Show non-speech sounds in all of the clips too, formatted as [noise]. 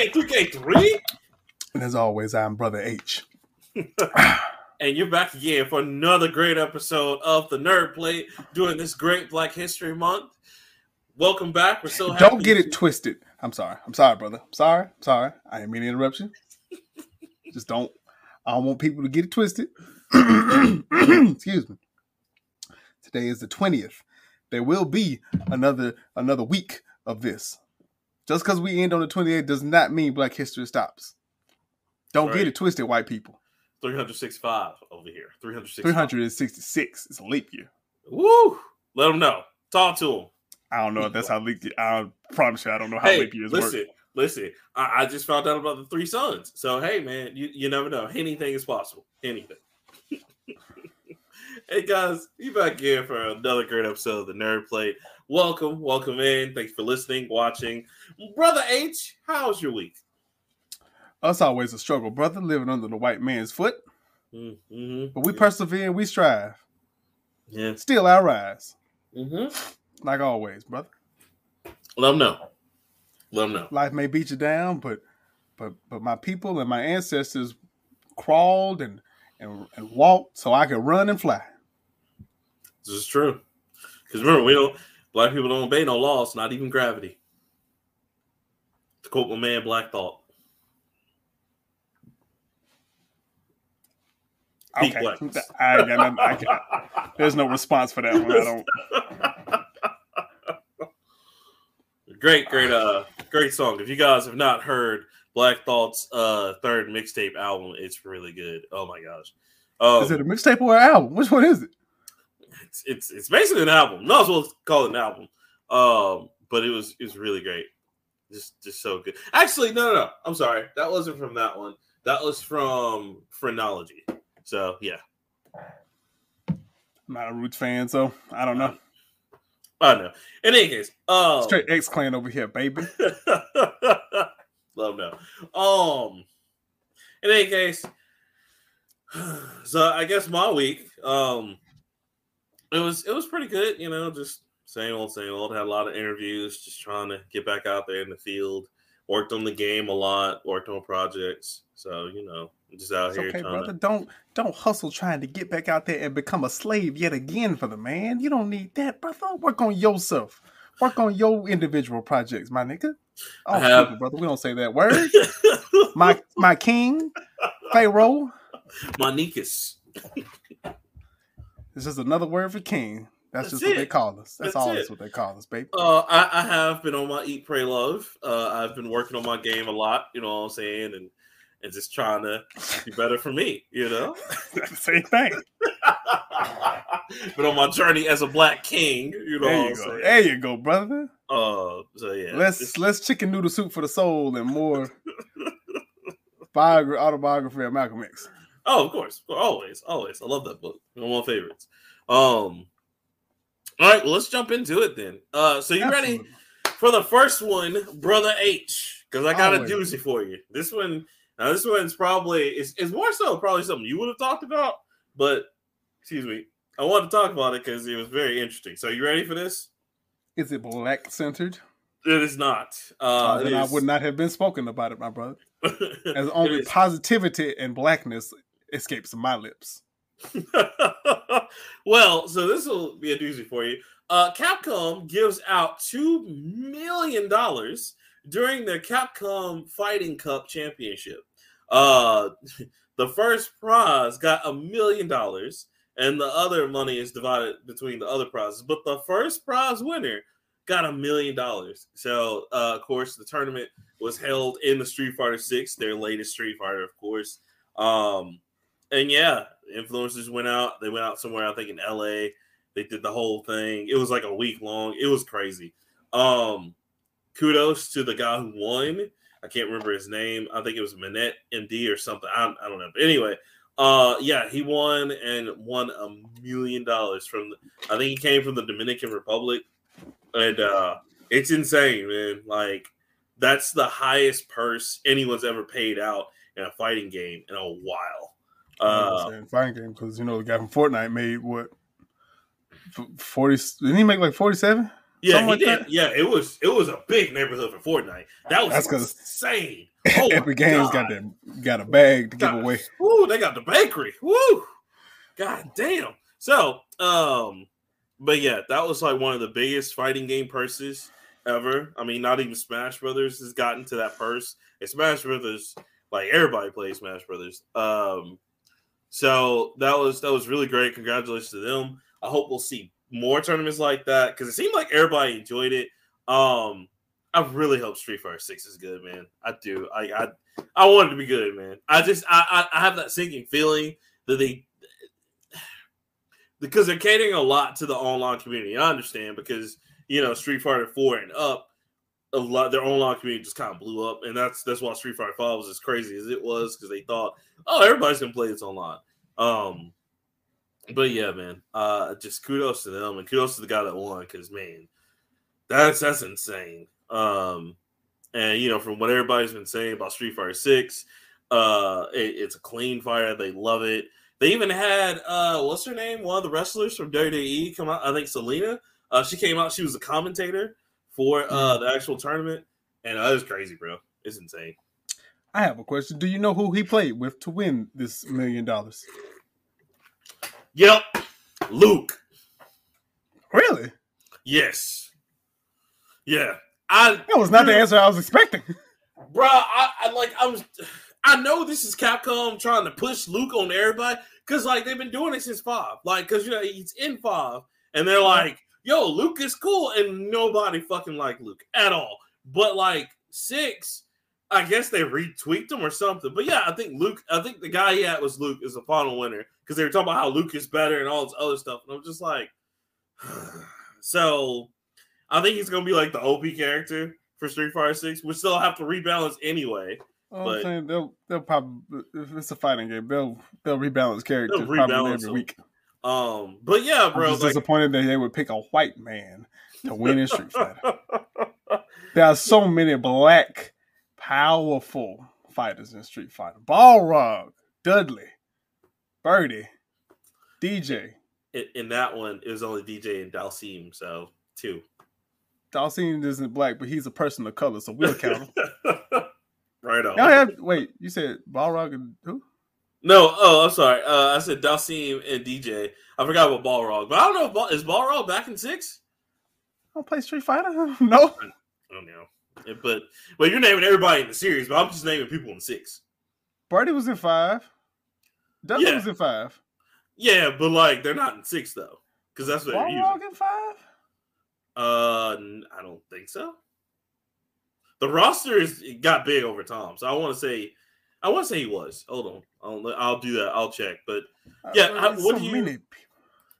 NBA 2K3. And as always, I'm Brother H. [laughs] and you're back again for another great episode of the Nerd Plate during this great Black History Month. Welcome back. We're so happy. Don't get it twisted. I'm sorry. I'm sorry, brother. I'm sorry. I'm sorry. I didn't mean to interrupt you. [laughs] Just don't. I don't want people to get it twisted. [clears throat] Excuse me. Today is the 20th. There will be another another week of this. Just because we end on the 28th does not mean Black History stops. Don't Right. get it twisted, white people. 365 over here. 365. 366 is a leap year. Woo! Let them know. Talk to them. I don't know if that's how leap year. I promise you, I don't know how Hey, leap years listen, work. listen. I, I just found out about the three sons. So hey, man, you, you never know. Anything is possible. Anything. [laughs] hey guys, you back here for another great episode of the Nerd Plate. Welcome, welcome in. Thanks for listening, watching. Brother H, how's your week? Us always a struggle, brother, living under the white man's foot. Mm-hmm. But we persevere and we strive. yeah. Still I rise. Mm-hmm. Like always, brother. Let them know. Let them know. Life may beat you down, but but but my people and my ancestors crawled and and, and walked so I could run and fly. This is true. Because remember, we don't. Black people don't obey no laws, not even gravity. To quote my man Black Thought. Okay. I got I there's no response for that one. I don't [laughs] great, great, uh, great song. If you guys have not heard Black Thought's uh third mixtape album, it's really good. Oh my gosh. Um, Is it a mixtape or an album? Which one is it? It's, it's it's basically an album. Not as well call it an album. Um, but it was it was really great. Just just so good. Actually, no, no, no. I'm sorry. That wasn't from that one. That was from Phrenology. So yeah. I'm not a Roots fan, so I don't know. I don't know. In any case, um Straight X Clan over here, baby. [laughs] Love no. Um. In any case, [sighs] so I guess my week, um, it was it was pretty good. You know, just same old, same old. Had a lot of interviews, just trying to get back out there in the field. Worked on the game a lot. Worked on projects. So you know, just out It's here okay, trying brother. to. Don't don't hustle trying to get back out there and become a slave yet again for the man. You don't need that, brother. Work on yourself. Work on your individual projects, my nigga. Oh, I have- brother. We don't say that word. [laughs] my my king, Pharaoh. My Monikas. [laughs] This is another word for king. That's, That's just what they call us. That's, That's all that's what they call us, baby. Uh, I, I have been on my eat, pray, love. Uh, I've been working on my game a lot. You know what I'm saying, and and just trying to be better for me. You know, [laughs] Same thing. [laughs] but on my journey as a black king. You know There what you I'm go. saying. There you go, brother. Uh, so yeah, Let's it's- let's chicken noodle soup for the soul and more [laughs] biography autobiography of Malcolm X. Oh, of course, always, always. I love that book. One of my favorites. Um. All right, well, let's jump into it then. Uh, so you ready? For the first one, brother H, because I got Always. a doozy for you. This one, now this one's probably it's, it's more so probably something you would have talked about, but excuse me, I want to talk about it because it was very interesting. So you ready for this? Is it black centered? It is not. Uh, it then I would not have been spoken about it, my brother. [laughs] As only positivity and blackness escapes my lips. [laughs] well, so this will be a doozy for you. Uh, Capcom gives out two million dollars during the Capcom Fighting Cup Championship. Uh, [laughs] the first prize got a million dollars, and the other money is divided between the other prizes. But the first prize winner got a million dollars. So, uh, of course, the tournament was held in the Street Fighter Six, their latest Street Fighter, of course. Um, and yeah, influencers went out. They went out somewhere, I think in LA. They did the whole thing. It was like a week long. It was crazy. Um, kudos to the guy who won. I can't remember his name. I think it was Manette MD or something. I, I don't know. But anyway, uh, yeah, he won and won a million dollars from. I think he came from the Dominican Republic, and uh, it's insane, man. Like that's the highest purse anyone's ever paid out in a fighting game in a while. Uh, fighting game because you know the guy from Fortnite made what forty? Didn't he make like forty seven Yeah, he like? Yeah, it was it was a big neighborhood for Fortnite. That was That's insane. [laughs] Oh Epic Games got that got a bag to give God. away. [laughs] Woo, they got the bakery. Woo. God damn. So, um, but yeah, that was like one of the biggest fighting game purses ever. I mean, not even Smash Brothers has gotten to that purse. And Smash Brothers, like everybody plays Smash Brothers. Um, so that was that was really great. Congratulations to them. I hope we'll see more tournaments like that because it seemed like everybody enjoyed it. Um, I really hope Street Fighter Six is good, man. I do. I I, I want it to be good, man. I just I, I I have that sinking feeling that they because they're catering a lot to the online community. I understand because you know Street Fighter Four and up, a lot their online community just kind of blew up, and that's that's why Street Fighter Five was as crazy as it was because they thought, oh, everybody's gonna play this online. Um, but yeah, man, uh, just kudos to them and kudos to the guy that won because man, that's that's insane. Um, and you know, from what everybody's been saying about Street Fighter Six, uh, it, it's a clean fire. They love it. They even had uh, what's her name? One of the wrestlers from WWE come out. I think Zelina. Uh, she came out. She was a commentator for uh the actual tournament, and uh, it was crazy, bro. It's insane. I have a question. Do you know who he played with to win this million dollars? Yep, Luke. Really? Yes. Yeah. I That was not the answer I was expecting. [laughs] bro. I, I like. I'm. I know this is Capcom trying to push Luke on everybody because like they've been doing it since five. Like because you know he's in five, and they're like, "Yo, Luke is cool," and nobody fucking like Luke at all. But like six, I guess they retweaked him or something. But yeah, I think Luke. I think the guy he had was Luke is the final winner because they were talking about how Luke is better and all this other stuff, and I'm just like, [sighs] so I think he's gonna be like the OP character for Street Fighter Six, which they'll have to rebalance anyway. Well, But- I'm saying they'll they'll probably if it's a fighting game, they'll they'll rebalance characters They'll probably every them. week. Um, but yeah, bro, I'm like, disappointed that they would pick a white man to win in Street Fighter. [laughs] There are so many black, powerful fighters in Street Fighter. Balrog, Dudley, Birdie, DJ. in, in that one, it was only DJ and Dhalsim, so two. Dhalsim isn't black, but he's a person of color, so we'll count him. [laughs] right on. Y'all have wait, you said Balrog and who? No, oh, I'm sorry. Uh, I said Dhalsim and DJ. I forgot about Balrog, but I don't know. If Ball, is Balrog back in six? don't play Street Fighter? [laughs] no. I don't know. But well, you're naming everybody in the series, but I'm just naming people in six. Birdie was in five. Dudley Yeah. was in five. Yeah, but like they're not in six though, because that's what they're using. Balrog in five? Uh, I don't think so. The roster is got big over time, so I want to say, I want to say he was. Hold on, I'll I'll do that. I'll check. But Yeah, Uh, how- what so do you- many people.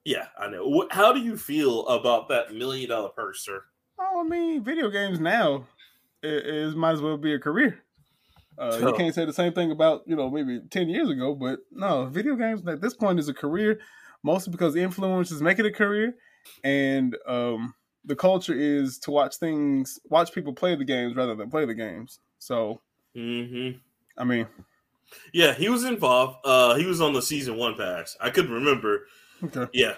yeah, I know. What, how do you feel about that million dollar purse, sir? Oh, I mean, video games now i- is might as well be a career. Uh, you [laughs] can't say the same thing about you know maybe ten years ago, but no, video games at this point is a career, mostly because influencers make it a career, and um, the culture is to watch things, watch people play the games rather than play the games. So, Mm-hmm. I mean, Yeah, he was involved. Uh, he was on the season one pass. I couldn't remember. okay, Yeah,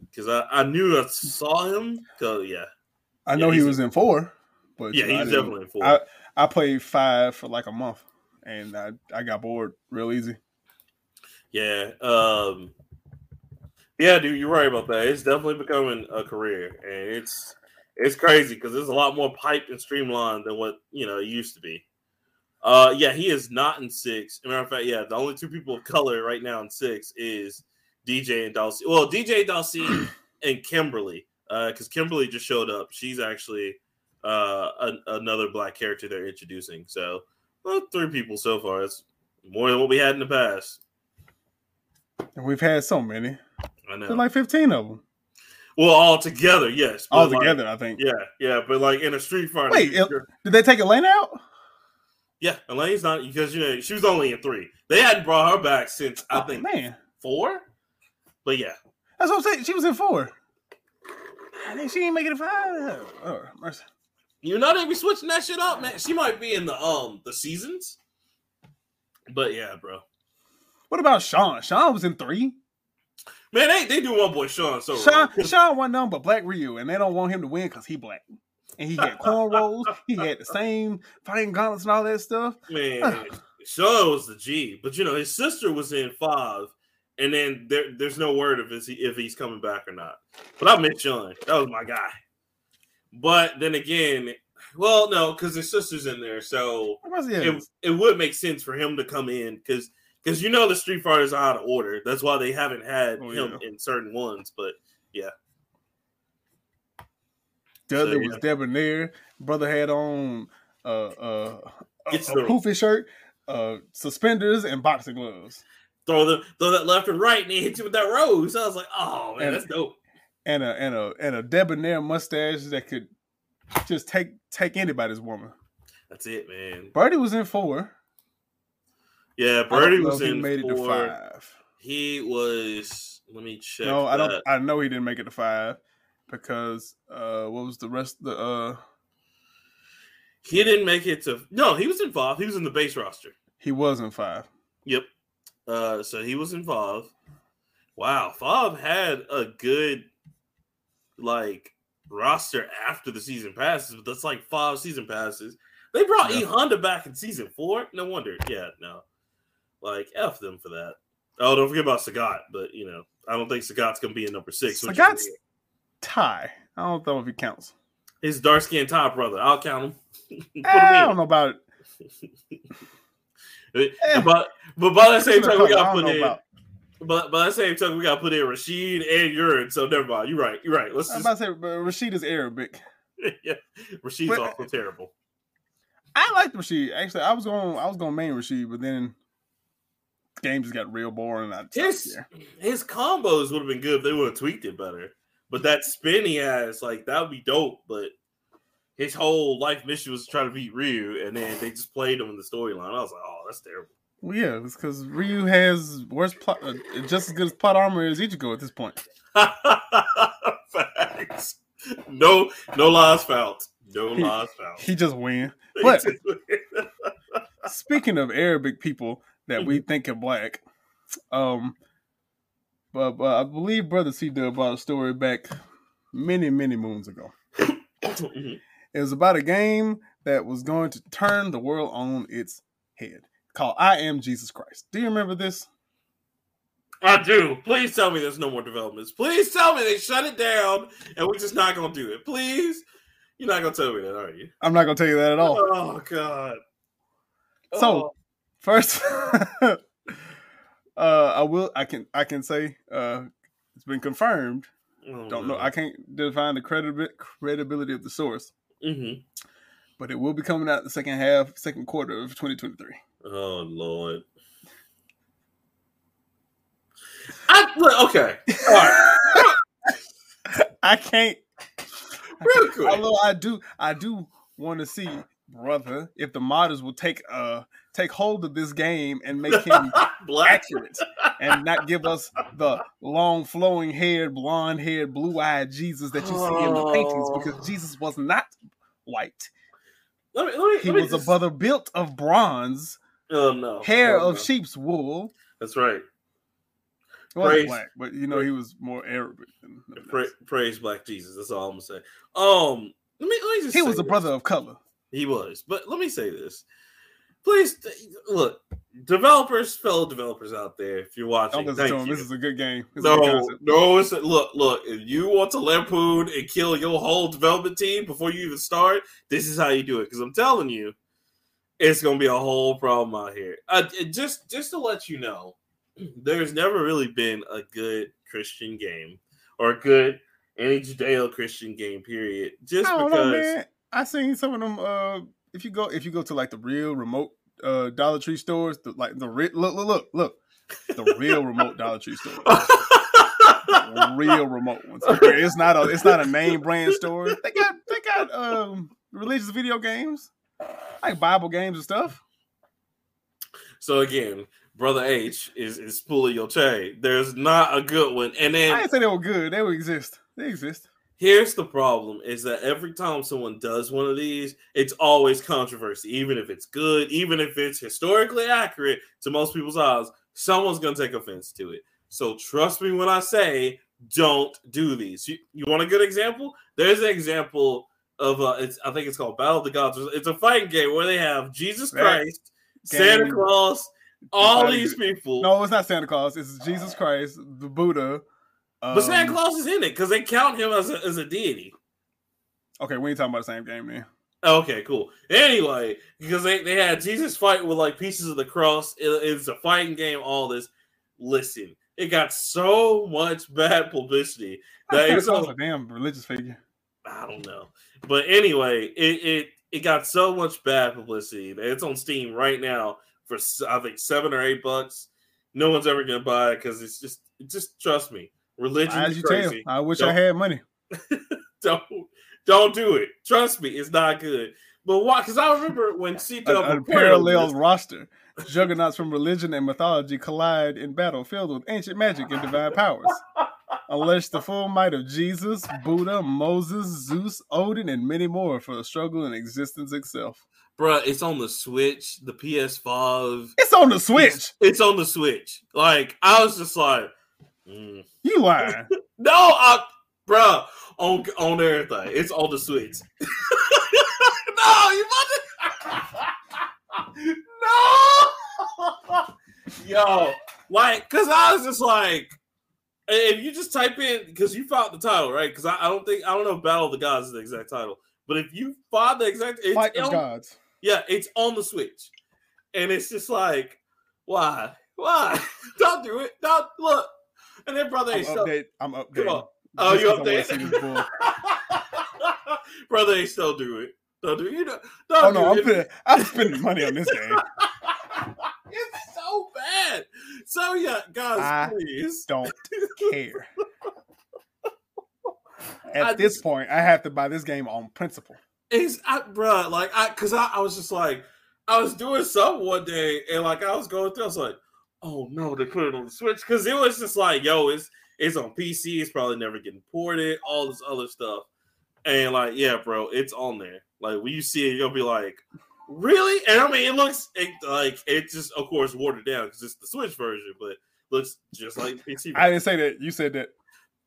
because I, I knew I saw him. Cause yeah, I know Yeah, he was in four, but yeah, you know, he's definitely in four. I, I played five for like a month, and I I got bored real easy. Yeah. Um Yeah, dude, you're right about that. It's definitely becoming a career and it's it's crazy because there's a lot more piped and streamlined than what you know it used to be. Uh yeah, he is not in six. Matter of fact, yeah, the only two people of color right now in six is DJ and Dhalsim. Well, DJ Dhalsim [clears throat] and Kimberly. Uh because Kimberly just showed up. She's actually uh an, another black character they're introducing. So well, three people so far. It's more than what we had in the past. And we've had so many. I know. There's like 15 of them well, all together, yes. all like- together. I think. yeah, yeah, but like in a Street fight. Wait, it- Did they take Elena out? Yeah, Elena's not because you know she was only in three. They hadn't brought her back since I Oh, think man, four. But yeah, that's what I'm saying. She was in four. I think she ain't making it five. Oh, mercy. you know they be switching that shit up, man. She might be in the um the seasons. But yeah, bro. What about Sean? Sean was in three. Man, they, they do one boy Sean so Sean wrong. Sean won none but Black Ryu, and they don't want him to win because he black. And he had cornrows. he had the same fighting gauntlets and all that stuff. Man, [laughs] Sean was the G, but you know his sister was in five, and then there, there's no word of his, if he's coming back or not. But I miss Sean. That was my guy. But then again, well, no, because his sister's in there, so What was he? it, it would make sense for him to come in because because you know the Street Fighters are out of order. That's why they haven't had Oh, him yeah. in certain ones. But The other So, was debonair. Brother had on uh uh a, a poofy shirt, uh suspenders, and boxing gloves, throw the throw that left and right, and he hits you with that rose. So I was like, oh man, And- that's dope. and a and a and a debonair mustache that could just take take anybody's woman. That's it, man. Birdie was in four. Yeah, Birdie was in made it to five. He was. Let me check. No, I don't. I know he didn't make it to five because uh, what was the rest? Of the uh, He didn't make it to. No, he was involved. He was in the base roster. he was in five. Yep. Uh, so he was involved. Wow, Fob had a good like roster after the season passes, but that's like five season passes. They brought Yeah. E Honda back in season four. No wonder. Yeah, no. Like F them for that. Oh, don't forget about Sagat, but you know, I don't think Sagat's gonna be in number six. Sagat's- Tie. I don't know if he counts. his dark skinned top brother. I'll count him. [laughs] Eh, I don't know about in. [laughs] Eh. But but by the same It's time, we got put in. about. But by the same time, we got put in Rashid and Urien. So never mind. You're right. You're right. Let's I'm just. about to say but Rashid is Arabic. [laughs] yeah, Rashid's But- also terrible. I liked Rashid. Actually, I was going. I was going main Rashid, but then game just got real boring. And I His his combos would have been good if they would have tweaked it better. But that spin he has, like that would be dope. But his whole life mission was to try to beat Ryu, and then they just played him in the storyline. I was like, oh, that's terrible. Well, yeah, it's because Ryu has worse plot, uh, just as good as plot armor as Ichigo at this point. [laughs] Facts. No, no lies found. No lies found. He just win. [laughs] But [laughs] speaking of Arabic people that we think are black, um, but, I believe Brother C Dub brought a story back many, many moons ago. Mhm. It was about a game that was going to turn the world on its head called I Am Jesus Christ. Do you remember this? I do. Please tell me there's no more developments. Please tell me they shut it down and we're just not gonna do it. Please. You're not gonna tell me that, are you? I'm not going to tell you that at all. Oh God. So, First, [laughs] uh, I will. I can. I can say uh, it's been confirmed. Oh, Don't know. I can't define the credibi- credibility of the source, hmm but it will be coming out the second half, second quarter of 2023. Oh Lord. I look, okay. All right. [laughs] I can't. Real quick. Although I do, I do want to see, brother, if the modders will take uh take hold of this game and make him [laughs] Black. accurate and not give us the long flowing haired, blonde haired, blue eyed Jesus that you see in the paintings Oh. because Jesus was not white. Let me, let me, He was just- a brother built of bronze, Oh no. hair Oh, of no. sheep's wool. That's right. He Praise- black, but you know he was more Arabic. Than, Pra- praise Black Jesus. That's all I'm gonna say. Um, let me let me just. he was a brother of color. He was, but let me say this. Please look, developers, fellow developers out there, if you're watching, Don't listen to thank him. you. This is a good game. Good No, no, it's look, look. If you want to lampoon and kill your whole development team before you even start, this is how you do it. Because I'm telling you, it's gonna be a whole problem out here. Uh, just, just to let you know, [clears throat] there's never really been a good Christian game or a good any Judeo-Christian game. Period. Just because. know. I seen some of them. Uh, if you go, if you go to like the real remote uh Dollar Tree stores, the, like the re- look, look, look, look, the real remote Dollar Tree store, real remote ones. [laughs] Where It's not a, it's not a name brand store. They got, they got um religious video games, like Bible games and stuff. So again, brother H is is pulling your chain. There's not a good one. And then I then didn't say they were good. They would exist. They exist. Here's the problem: is that every time someone does one of these, it's always controversy. Even if it's good, even if it's historically accurate to most people's eyes, someone's gonna take offense to it. So trust me when I say don't do these. You, you want a good example? There's an example of uh it's I think it's called Battle of the Gods. It's a fighting game where they have Jesus Christ, Santa Claus, all these people. No, it's not Santa Claus. It's Jesus [sighs] Christ, the Buddha. But Santa um, Claus is in it because they count him as a, as a deity. Okay, we ain't talking about the same game then. Okay, cool. Anyway, because they, they had Jesus fight with like pieces of the cross. It- it's a fighting game, all this. Listen, it got so much bad publicity that it's a damn religious figure. I don't know. But anyway, it, it it got so much bad publicity that it's on Steam right now for I think seven or eight bucks. No one's ever gonna buy it because it's just just trust me. Religion As is you tell, crazy. I wish I Don't- had money. [laughs] Don't don't do it. Trust me, it's not good. But why? Because I remember when [laughs] C A, a parallel roster. Juggernauts from religion and mythology collide in battle filled with ancient magic and divine powers. Unleash the full might of Jesus, Buddha, Moses, Zeus, Odin, and many more for the struggle in existence itself. Bruh, it's on the Switch, the PS5. It's on the Switch. It's on the Switch. Like I was just like, mm. You lying. [laughs] no, I, bruh, on on everything. It's on the Switch. [laughs] no, you about to? [laughs] no, yo, like, cause I was just like, if you just type in, because you found the title, right? Because I, I don't think I don't know if Battle of the Gods is the exact title, but if you find the exact, it's Fight of on- gods. yeah, it's on the Switch, and it's just like, why, why? Don't do it. Don't look. And then brother, I'm so, update. I'm updating. Oh, you 'cause I update? see this bull. [laughs] brother, ain't still do it. Don't do it. You know, don't Oh no, I'm putting. I'm spending money on this game. [laughs] it's so bad. So yeah, guys, I- please. Don't care. [laughs] At I this just- point, I have to buy this game on principle. It's I, bruh, like I, cause I, I was just like, I was doing something one day, and like I was going through, I was like, oh no, they put it on the Switch, cause it was just like, yo, it's it's on PC, it's probably never getting ported, all this other stuff, and like, yeah, bro, it's on there. Like when you see it, you'll be like, really? And I mean, it looks it, like it just, of course, watered down because it's the Switch version, but looks just like PC. I didn't say that. You said that.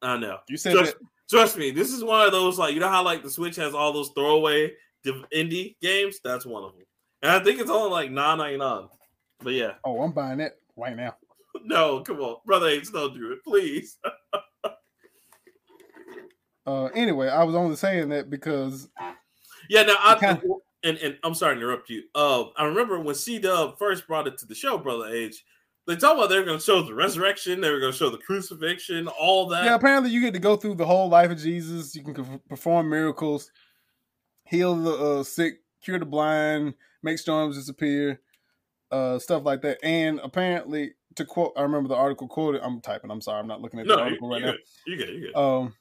I know. You said Just- that. Trust me, this is one of those like you know how like the Switch has all those throwaway div- indie games. That's one of them, and I think it's only like nine ninety nine. But yeah, Oh, I'm buying that right now. [laughs] no, come on, brother, H, don't do it, please. [laughs] Uh, anyway, I was only saying that because Yeah, now I Okay. and and I'm sorry to interrupt you. Uh, I remember when C Dub first brought it to the show, brother H. They talked about they're going to show the resurrection, they were going to show the crucifixion, all that. yeah, apparently you get to go through the whole life of Jesus. You can perform miracles, heal the uh, sick, cure the blind, make storms disappear, uh, stuff like that. And apparently, to quote, I remember the article quoted. I'm typing. I'm sorry, I'm not looking at the no, you, article right you now. good. You good. You good. Um,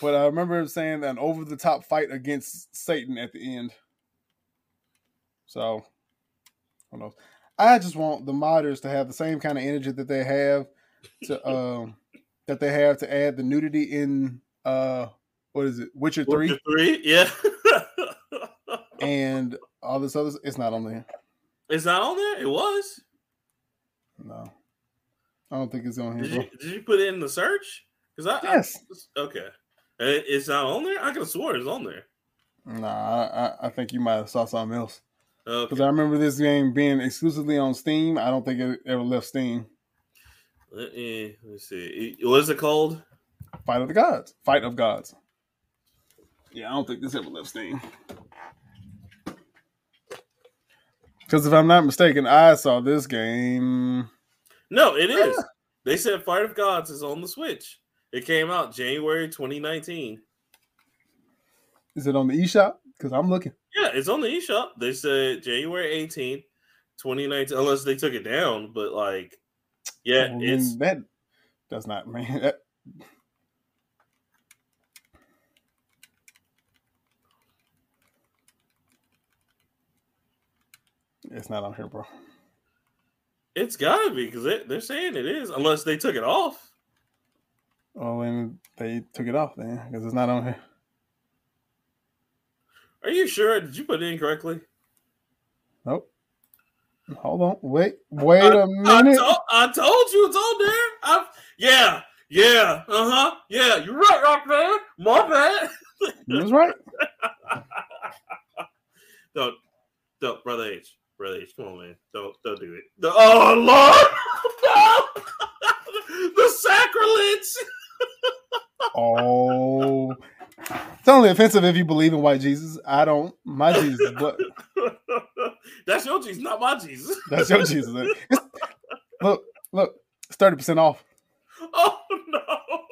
but I remember him saying that an over the top fight against Satan at the end. So, who knows? I just want the modders to have the same kind of energy that they have to [laughs] um that they have to add the nudity in uh what is it Witcher three Witcher three, yeah. [laughs] and all this other. It's not on there. Is that on there? It was. No, I don't think it's on Did here. you, did you put it in the search? Because I, Yes. I okay, It- it's not on there. I could have swore it's on there. Nah, I, I- think you might have saw something else. Okay. Because I remember this game being exclusively on Steam. I don't think it ever left Steam. Let me, let me see. What is it called? Fight of the Gods. Fight of Gods. Yeah, I don't think this ever left Steam. Because if I'm not mistaken, I saw this game. No, it is. They said Fight of Gods is on the Switch. It came out January 2019. Is it on the eShop? Because I'm looking. Yeah, it's on the eShop. They said January 18th, 2019, unless they took it down. But like, yeah, I mean, it's that does not man. That, it's not on here, bro. it's gotta be because they, they're saying it is, unless they took it off. Oh, and they took it off then because it's not on here. Are you sure? Did you put it in correctly? Nope. Hold on. Wait. Wait a I, minute. told, I told you it's on there. I've, Yeah, yeah, uh huh, yeah. You're right, Rockman. My bad. You was right. [laughs] don't, don't, brother H, H. Come on, man. Don't, don't do it. The- oh Lord, no, [laughs] the sacrilege. [laughs] Oh, it's only offensive if you believe in white Jesus. I don't. My Jesus, but [laughs] That's your Jesus, not my Jesus. that's your Jesus. It's- look, look, it's thirty percent off. Oh no.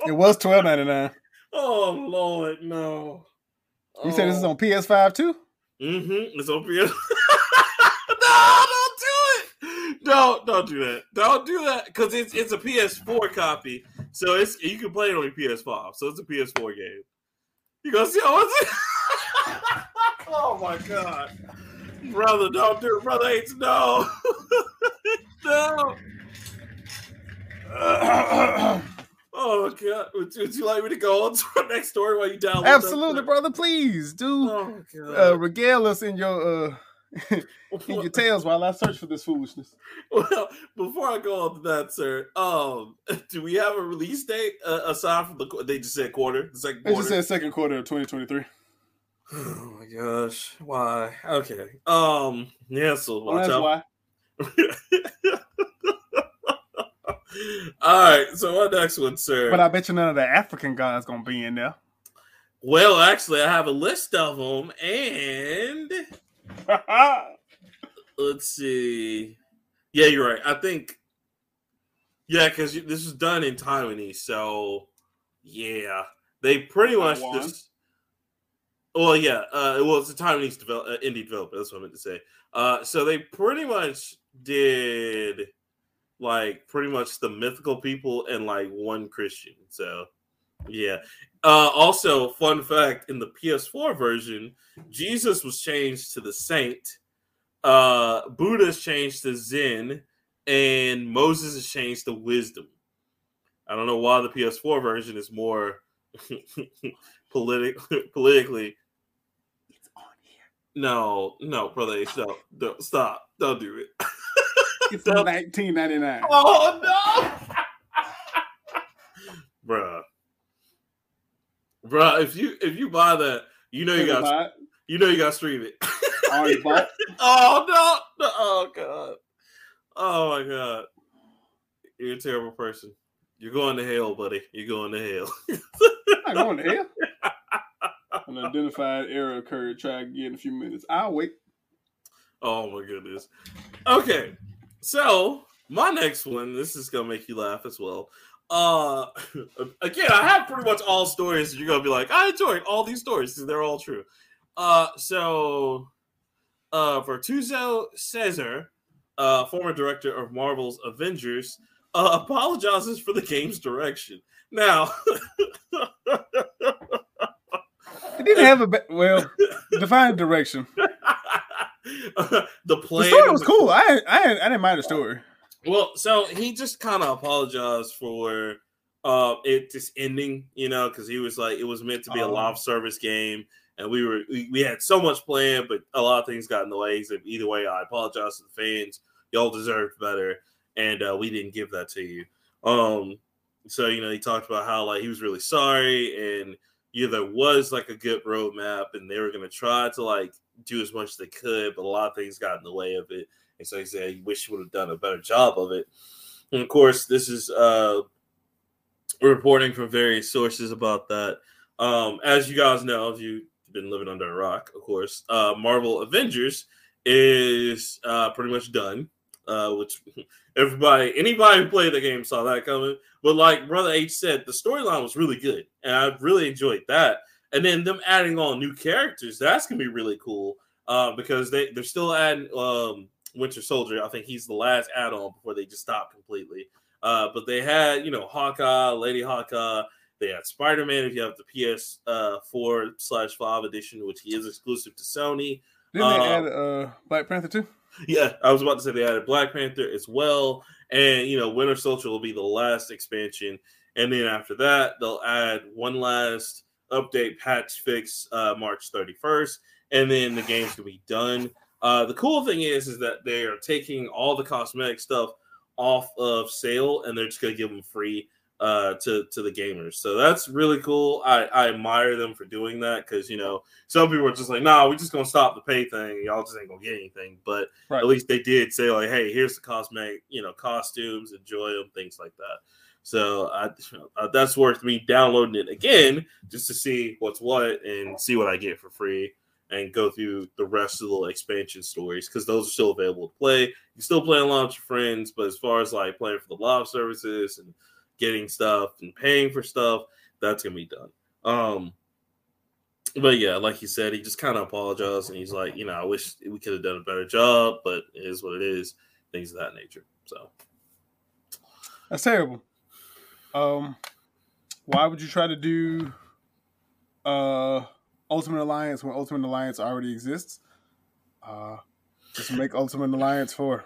It was twelve ninety nine. Oh Lord, no. You said this is on PS Five too. Mm-hmm. It's on PS. No, don't do it. Don't don't do that. Don't do that because it's it's a PS4 copy, so it's you can play it on your PS5. So it's a PS4 game. You gonna see how it's? [laughs] oh my god, brother! Don't do it, brother. H, no, [laughs] no. [coughs] Oh god, would you, would you like me to go on to our next story while you download? Absolutely, brother. Please do Oh uh, regale us in your uh in your tails while I search for this foolishness. Well, before I go on to that, sir, um, [laughs] do we have a release date uh, aside from the? They just said quarter, the second quarter. just said second quarter of 2023. [sighs] oh my gosh, why? Okay, um, yeah. So Well, watch that's out. why. [laughs] All right, so what next one, sir? But I bet you none of the African guys gonna be in there. well, actually, I have a list of them, and [laughs] let's see. Yeah, you're right. I think. Yeah, because this was done in Taiwanese, so yeah, they pretty much just. Well, yeah, uh, well, it's a Taiwanese develop, uh, indie developer. That's what I meant to say. Uh, so they pretty much did like pretty much the mythical people and like one Christian. So yeah. Uh, also, fun fact: in the PS4 version, Jesus was changed to the Saint. Uh, Buddha's changed to Zen, and Moses is changed to Wisdom. I don't know why the PS4 version is more [laughs] politic [laughs] politically. It's on here. No, no, brother, H, no, don't stop, don't do it. [laughs] It's 1999. Oh no, bruh, bruh. If you if you buy that, you know you got you know you got to stream it. Already bought. [laughs] oh no, no, oh god, oh my god, you're a terrible person. You're going to hell, buddy. You're going to hell. I'm going to hell. An identified error occurred. Try again in a few minutes. I'll wait. Oh my goodness. Okay, so my next one. This is gonna make you laugh as well. Uh, [laughs] again, I have pretty much all stories. You're gonna be like, I enjoyed all these stories. They're all true. Uh, so, uh, for Tuzo Caesar, uh, former director of Marvel's Avengers, uh, apologizes for the game's direction. Now, [laughs] It didn't have a ba- well defined direction. [laughs] the The story was cool. I I I didn't mind the story. Well, so he just kind of apologized for uh it just ending, you know, because he was like it was meant to be a Oh. live service game, and we were we, we had so much planned, but a lot of things got in the way. Said, either way, I apologize to the fans. Y'all deserved better, and uh, we didn't give that to you. Um, so you know, he talked about how like he was really sorry, and you know, there was like a good roadmap, and they were gonna try to like do as much as they could, but a lot of things got in the way of it. And so he said he wish he would have done a better job of it. And of course, this is uh reporting from various sources about that. Um, as you guys know, if you've been living under a rock, of course, uh, Marvel Avengers is uh, pretty much done. Uh, which [laughs] everybody, anybody who played the game saw that coming. But like Brother H said, the storyline was really good, and I really enjoyed that. And then them adding on new characters, that's gonna be really cool. Uh, because they they're still adding um, Winter Soldier. I think he's the last add-on before they just stopped completely. Uh, but they had, you know, Hawkeye, Lady Hawkeye. They had Spider Man if you have the PS uh, four slash five edition, which he is exclusive to Sony. Didn't they Uh, add uh Black Panther too? Yeah, I was about to say they added Black Panther as well, and you know, Winter Soldier will be the last expansion, and then after that, they'll add one last update, patch fix, uh, March thirty first, and then the game's gonna be done. Uh, the cool thing is, is that they are taking all the cosmetic stuff off of sale, and they're just gonna give them free uh, to to the gamers. So that's really cool. I, I admire them for doing that because you know some people are just like, nah, we're just gonna stop the pay thing. Y'all just ain't gonna get anything. But right. at least they did say like, hey, here's the cosmetic, you know, costumes, enjoy them, things like that. So I, uh, that's worth me downloading it again just to see what's what and see what I get for free and go through the rest of the expansion stories because those are still available to play. You can still play along with your friends, but as far as like playing for the live services and getting stuff and paying for stuff, that's gonna be done. Um, but yeah, like he said, he just kind of apologized and he's like, you know, I wish we could have done a better job, but it is what it is, things of that nature. So that's terrible. Um, why would you try to do uh Ultimate Alliance when Ultimate Alliance already exists? Uh, just make Ultimate Alliance for,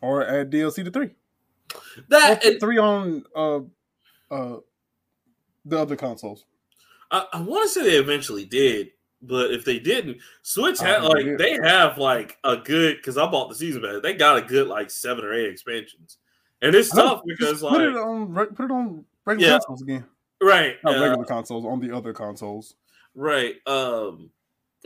or add DLC to three. That three on uh uh the other consoles. I, I want to say they eventually did, but if they didn't, Switch had like they, they have like a good because I bought the season pass. They got a good like seven or eight expansions, and it's tough because like put it on put it on regular yeah, consoles again. Right, not uh, regular consoles on the other consoles. Right. Um,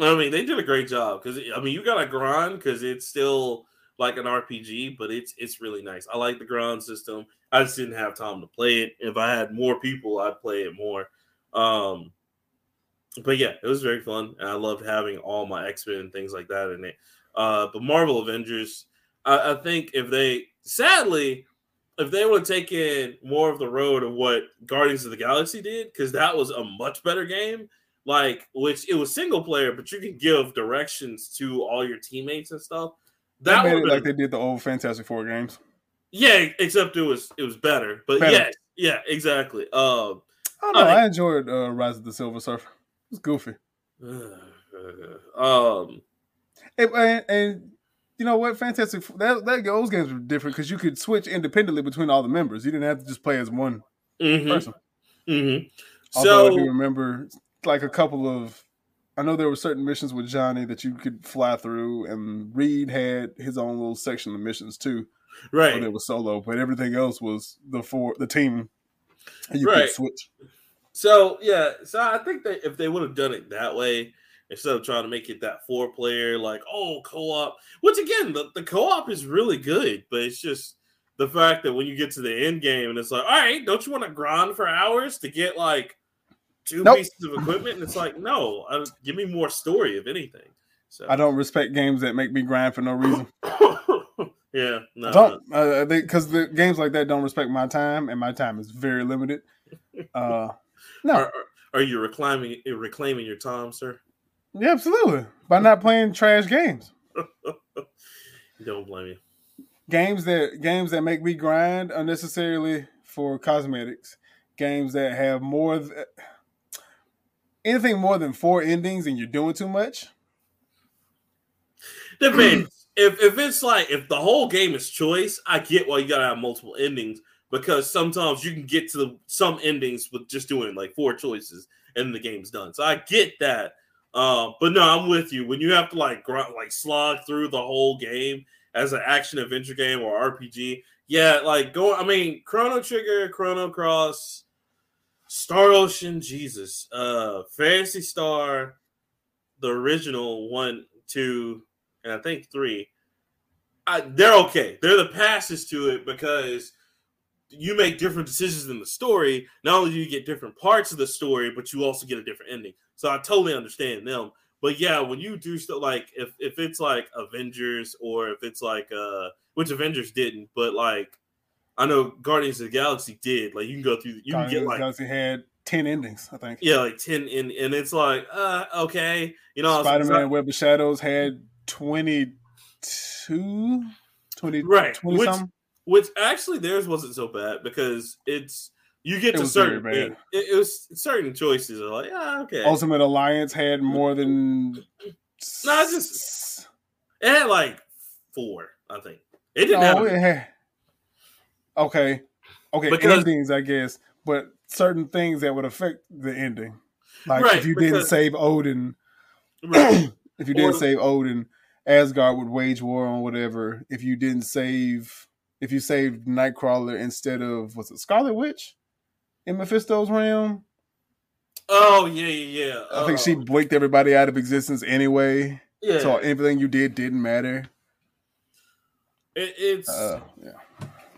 I mean they did a great job because I mean you got to grind because it's still like an RPG, but it's it's really nice. I like the grind system. I just didn't have time to play it. If I had more people, I'd play it more. Um, but yeah, it was very fun, and I loved having all my X Men and things like that in it. Uh, but Marvel Avengers, I, I think if they sadly, if they would have taken more of the road of what Guardians of the Galaxy did, because that was a much better game. Like, which it was single player, but you can give directions to all your teammates and stuff. That made it like they did the old Fantastic Four games. Yeah, except it was it was better. But better. yeah, yeah, exactly. Um, I don't know. I, I enjoyed uh, Rise of the Silver Surfer. It was goofy. [sighs] um, and, and, and, you know what? Fantastic. That, that those games were different because you could switch independently between all the members. You didn't have to just play as one mm-hmm. person. Mm-hmm. Although so, I do remember like a couple of I know there were certain missions with Johnny that you could fly through, and Reed had his own little section of missions too. Right, but it was solo, but everything else was the four the team. you right. could switch. So yeah, so I think that if they would have done it that way instead of trying to make it that four player, like oh co-op, which again the, the co-op is really good, but it's just the fact that when you get to the end game and it's like, all right, don't you want to grind for hours to get like two nope. pieces of equipment, and it's like, no, uh, give me more story, if anything. So I don't respect games that make me grind for no reason. [laughs] yeah, no, don't uh, because the games like that don't respect my time, and my time is very limited. [laughs] Uh, no, are, are you reclaiming reclaiming your time, sir? Yeah, absolutely. By not playing trash games. [laughs] don't blame you. Games that games that make me grind unnecessarily for cosmetics. Games that have more. Th- anything more than four endings and you're doing too much? Depends. [clears throat] if if it's like if the whole game is choice, I get why you gotta have multiple endings because sometimes you can get to the, some endings with just doing like four choices and the game's done. So I get that. Uh, but no, I'm with you. When you have to like grunt, like slog through the whole game as an action adventure game or RPG, yeah, like go. I mean, Chrono Trigger, Chrono Cross, Star Ocean, Jesus, uh, Phantasy Star, the original one, two, and I think three. I, they're okay. They're the passes to it because you make different decisions in the story. Not only do you get different parts of the story, but you also get a different ending. So I totally understand them. But yeah, when you do stuff like if if it's like Avengers or if it's like uh which Avengers didn't, but like I know Guardians of the Galaxy did. Like you can go through. You Guardians can get like Galaxy had ten endings, I think. Yeah, like ten in, and it's like, uh, okay, you know, Spider Man Web of Shadows had 22, 20, right, 20 which, which actually theirs wasn't so bad because it's you get it to certain it, it, was certain choices are like, yeah, okay. Ultimate Alliance had more than. no, just it had like four, I think. It didn't no, have. It had, Okay. Okay, because, endings, I guess, but certain things that would affect the ending. Like right, if you because, didn't save Odin, right. [clears throat] if you didn't save Odin, Asgard would wage war on whatever. If you didn't save, if you saved Nightcrawler instead of was it Scarlet Witch? in Mephisto's realm. Oh yeah, yeah, yeah. I think she Um, blinked everybody out of existence anyway. Yeah, So everything you did didn't matter. it, it's. Uh, yeah.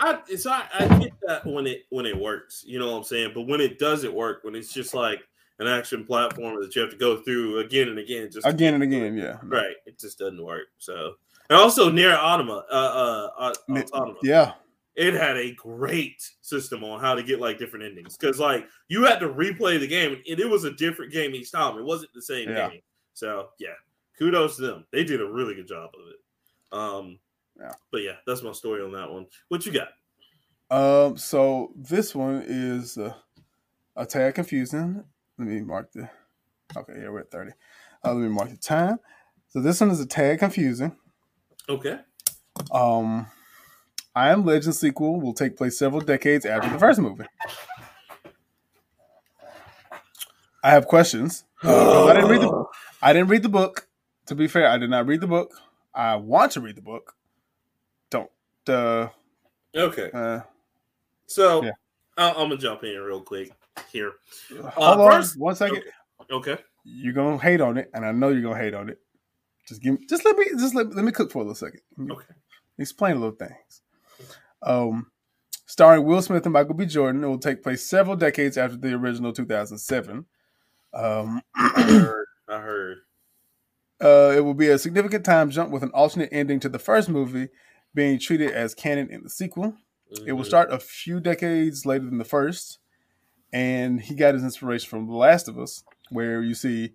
I so I, I get that when it when it works, you know what I'm saying. But when it doesn't work, when it's just like an action platform that you have to go through again and again, just Again and again, yeah. right? It just doesn't work. So and also near Automa, uh, uh, uh, Autonoma, Yeah. it had a great system on how to get like different endings because like you had to replay the game and it was a different game each time. It wasn't the same Yeah. game. So yeah, kudos to them. They did a really good job of it. Um, Yeah. But yeah, that's my story on that one. What you got? Um, so this one is uh, a tad confusing. Let me mark the. Okay, yeah, we're at thirty. Uh, let me mark the time. So this one is a tad confusing. Okay. Um, I Am Legend sequel will take place several decades after the first movie. I have questions. Uh, I didn't read the. I didn't read the book. To be fair, I did not read the book. I want to read the book. Uh, Okay. uh, So Yeah. I- I'm gonna jump in real quick here. hold on first- one second. Okay. you're gonna hate on it, and I know you're gonna hate on it. Just give me, just let me, just let, let me cook for a little second. Okay. Explain a little things. Um, starring Will Smith and Michael B. Jordan, it will take place several decades after the original 2007. Um, I [clears throat] heard. I heard. uh, it will be a significant time jump with an alternate ending to the first movie, being treated as canon in the sequel. It will Mhm. start a few decades later than the first, and he got his inspiration from The Last of Us, where you see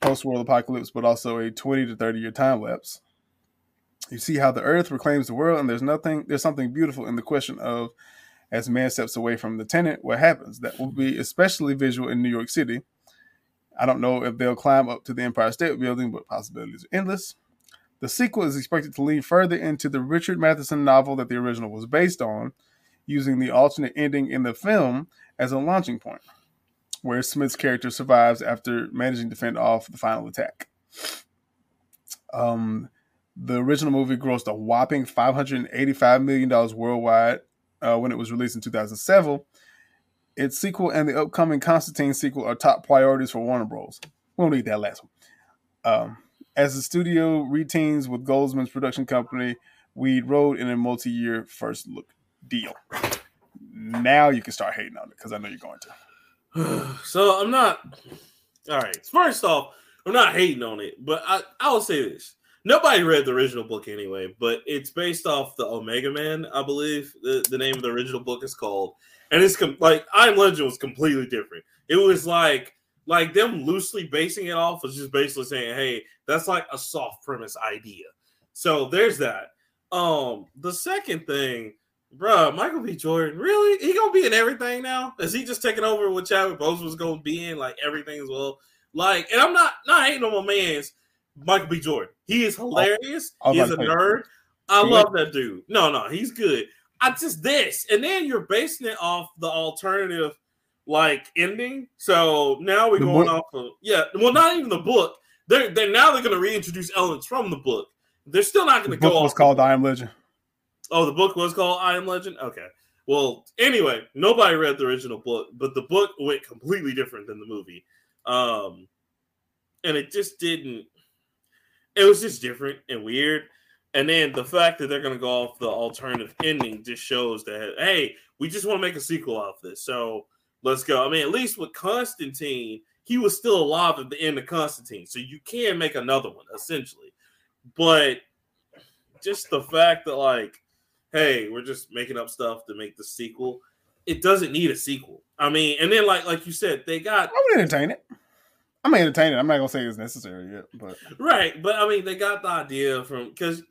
post-world apocalypse, but also a twenty to thirty-year time lapse. You see how the Earth reclaims the world, and there's nothing, there's something beautiful in the question of, as man steps away from the tenant, what happens? That will be especially visual in New York City. I don't know if they'll climb up to the Empire State Building, but possibilities are endless. The sequel is expected to lean further into the Richard Matheson novel that the original was based on, using the alternate ending in the film as a launching point, where Smith's character survives after managing to fend off the final attack. Um, the original movie grossed a whopping $585 million worldwide uh, when it was released in 2007. Its sequel and the upcoming Constantine sequel are top priorities for Warner Bros. We don't need that last one. Um, as the studio reteams with Goldsman's production company, Weed Road in a multi-year first look deal. Now you can start hating on it because I know you're going to. [sighs] so I'm not. All right. First off, I'm not hating on it, but I I will say this: nobody read the original book anyway, but it's based off the Omega Man, I believe. The the name of the original book is called, and it's com- like I Am Legend was completely different. It was like like them loosely basing it off was just basically saying, hey, that's like a soft premise idea. So there's that. Um, the second thing, bruh, Michael B. Jordan, really? He gonna be in everything now? Is he just taking over what Chadwick Boseman was gonna be in, like everything as well? Like, and I'm not not hating on my man's Michael B. Jordan. He is hilarious. I was He is a nerd. I love that dude. No, no, he's good. I just this, and then you're basing it off the alternative like ending. So now we're The going book? off of yeah. Well, not even the book. They're they're now they're going to reintroduce elements from the book. They're still not going to go book was off. called I Am Legend. Oh, the book was called I Am Legend. Okay. Well, anyway, nobody read the original book, but the book went completely different than the movie. Um, and it just didn't. It was just different and weird. And then the fact that they're going to go off the alternative ending just shows that hey, we just want to make a sequel out of this. So let's go. I mean, at least with Constantine, he was still alive at the end of Constantine, so you can make another one essentially. But just the fact that like hey, we're just making up stuff to make the sequel. It doesn't need a sequel. I mean, and then like like you said, they got I would entertain it. I'm entertain it. I'm not gonna say it's necessary yet, but right, but I mean, they got the idea from because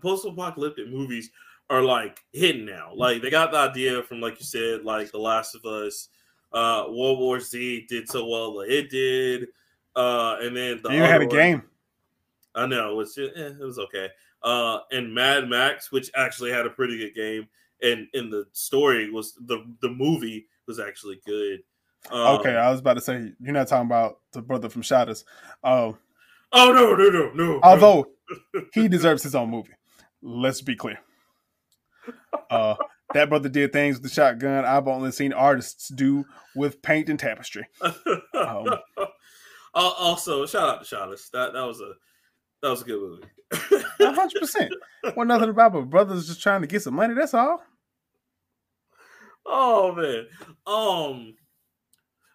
post-apocalyptic movies are like hidden now. Like they got the idea from like you said, like The Last of Us, uh, World War Z did so well that it did, uh, and then the you had a game. I know it was just, eh, it was okay. Uh, and Mad Max, which actually had a pretty good game, and in the story was the the movie was actually good. Um, okay, I was about to say you're not talking about the brother from Shadows. Uh, Oh no no no no. although [laughs] he deserves his own movie. Let's be clear. Uh, That brother did things with the shotgun I've only seen artists do with paint and tapestry. [laughs] Um, also, shout out to Shaughnessy. That that was a that was a good movie. hundred percent. Well, nothing about but brothers just trying to get some money. That's all. oh man. Um.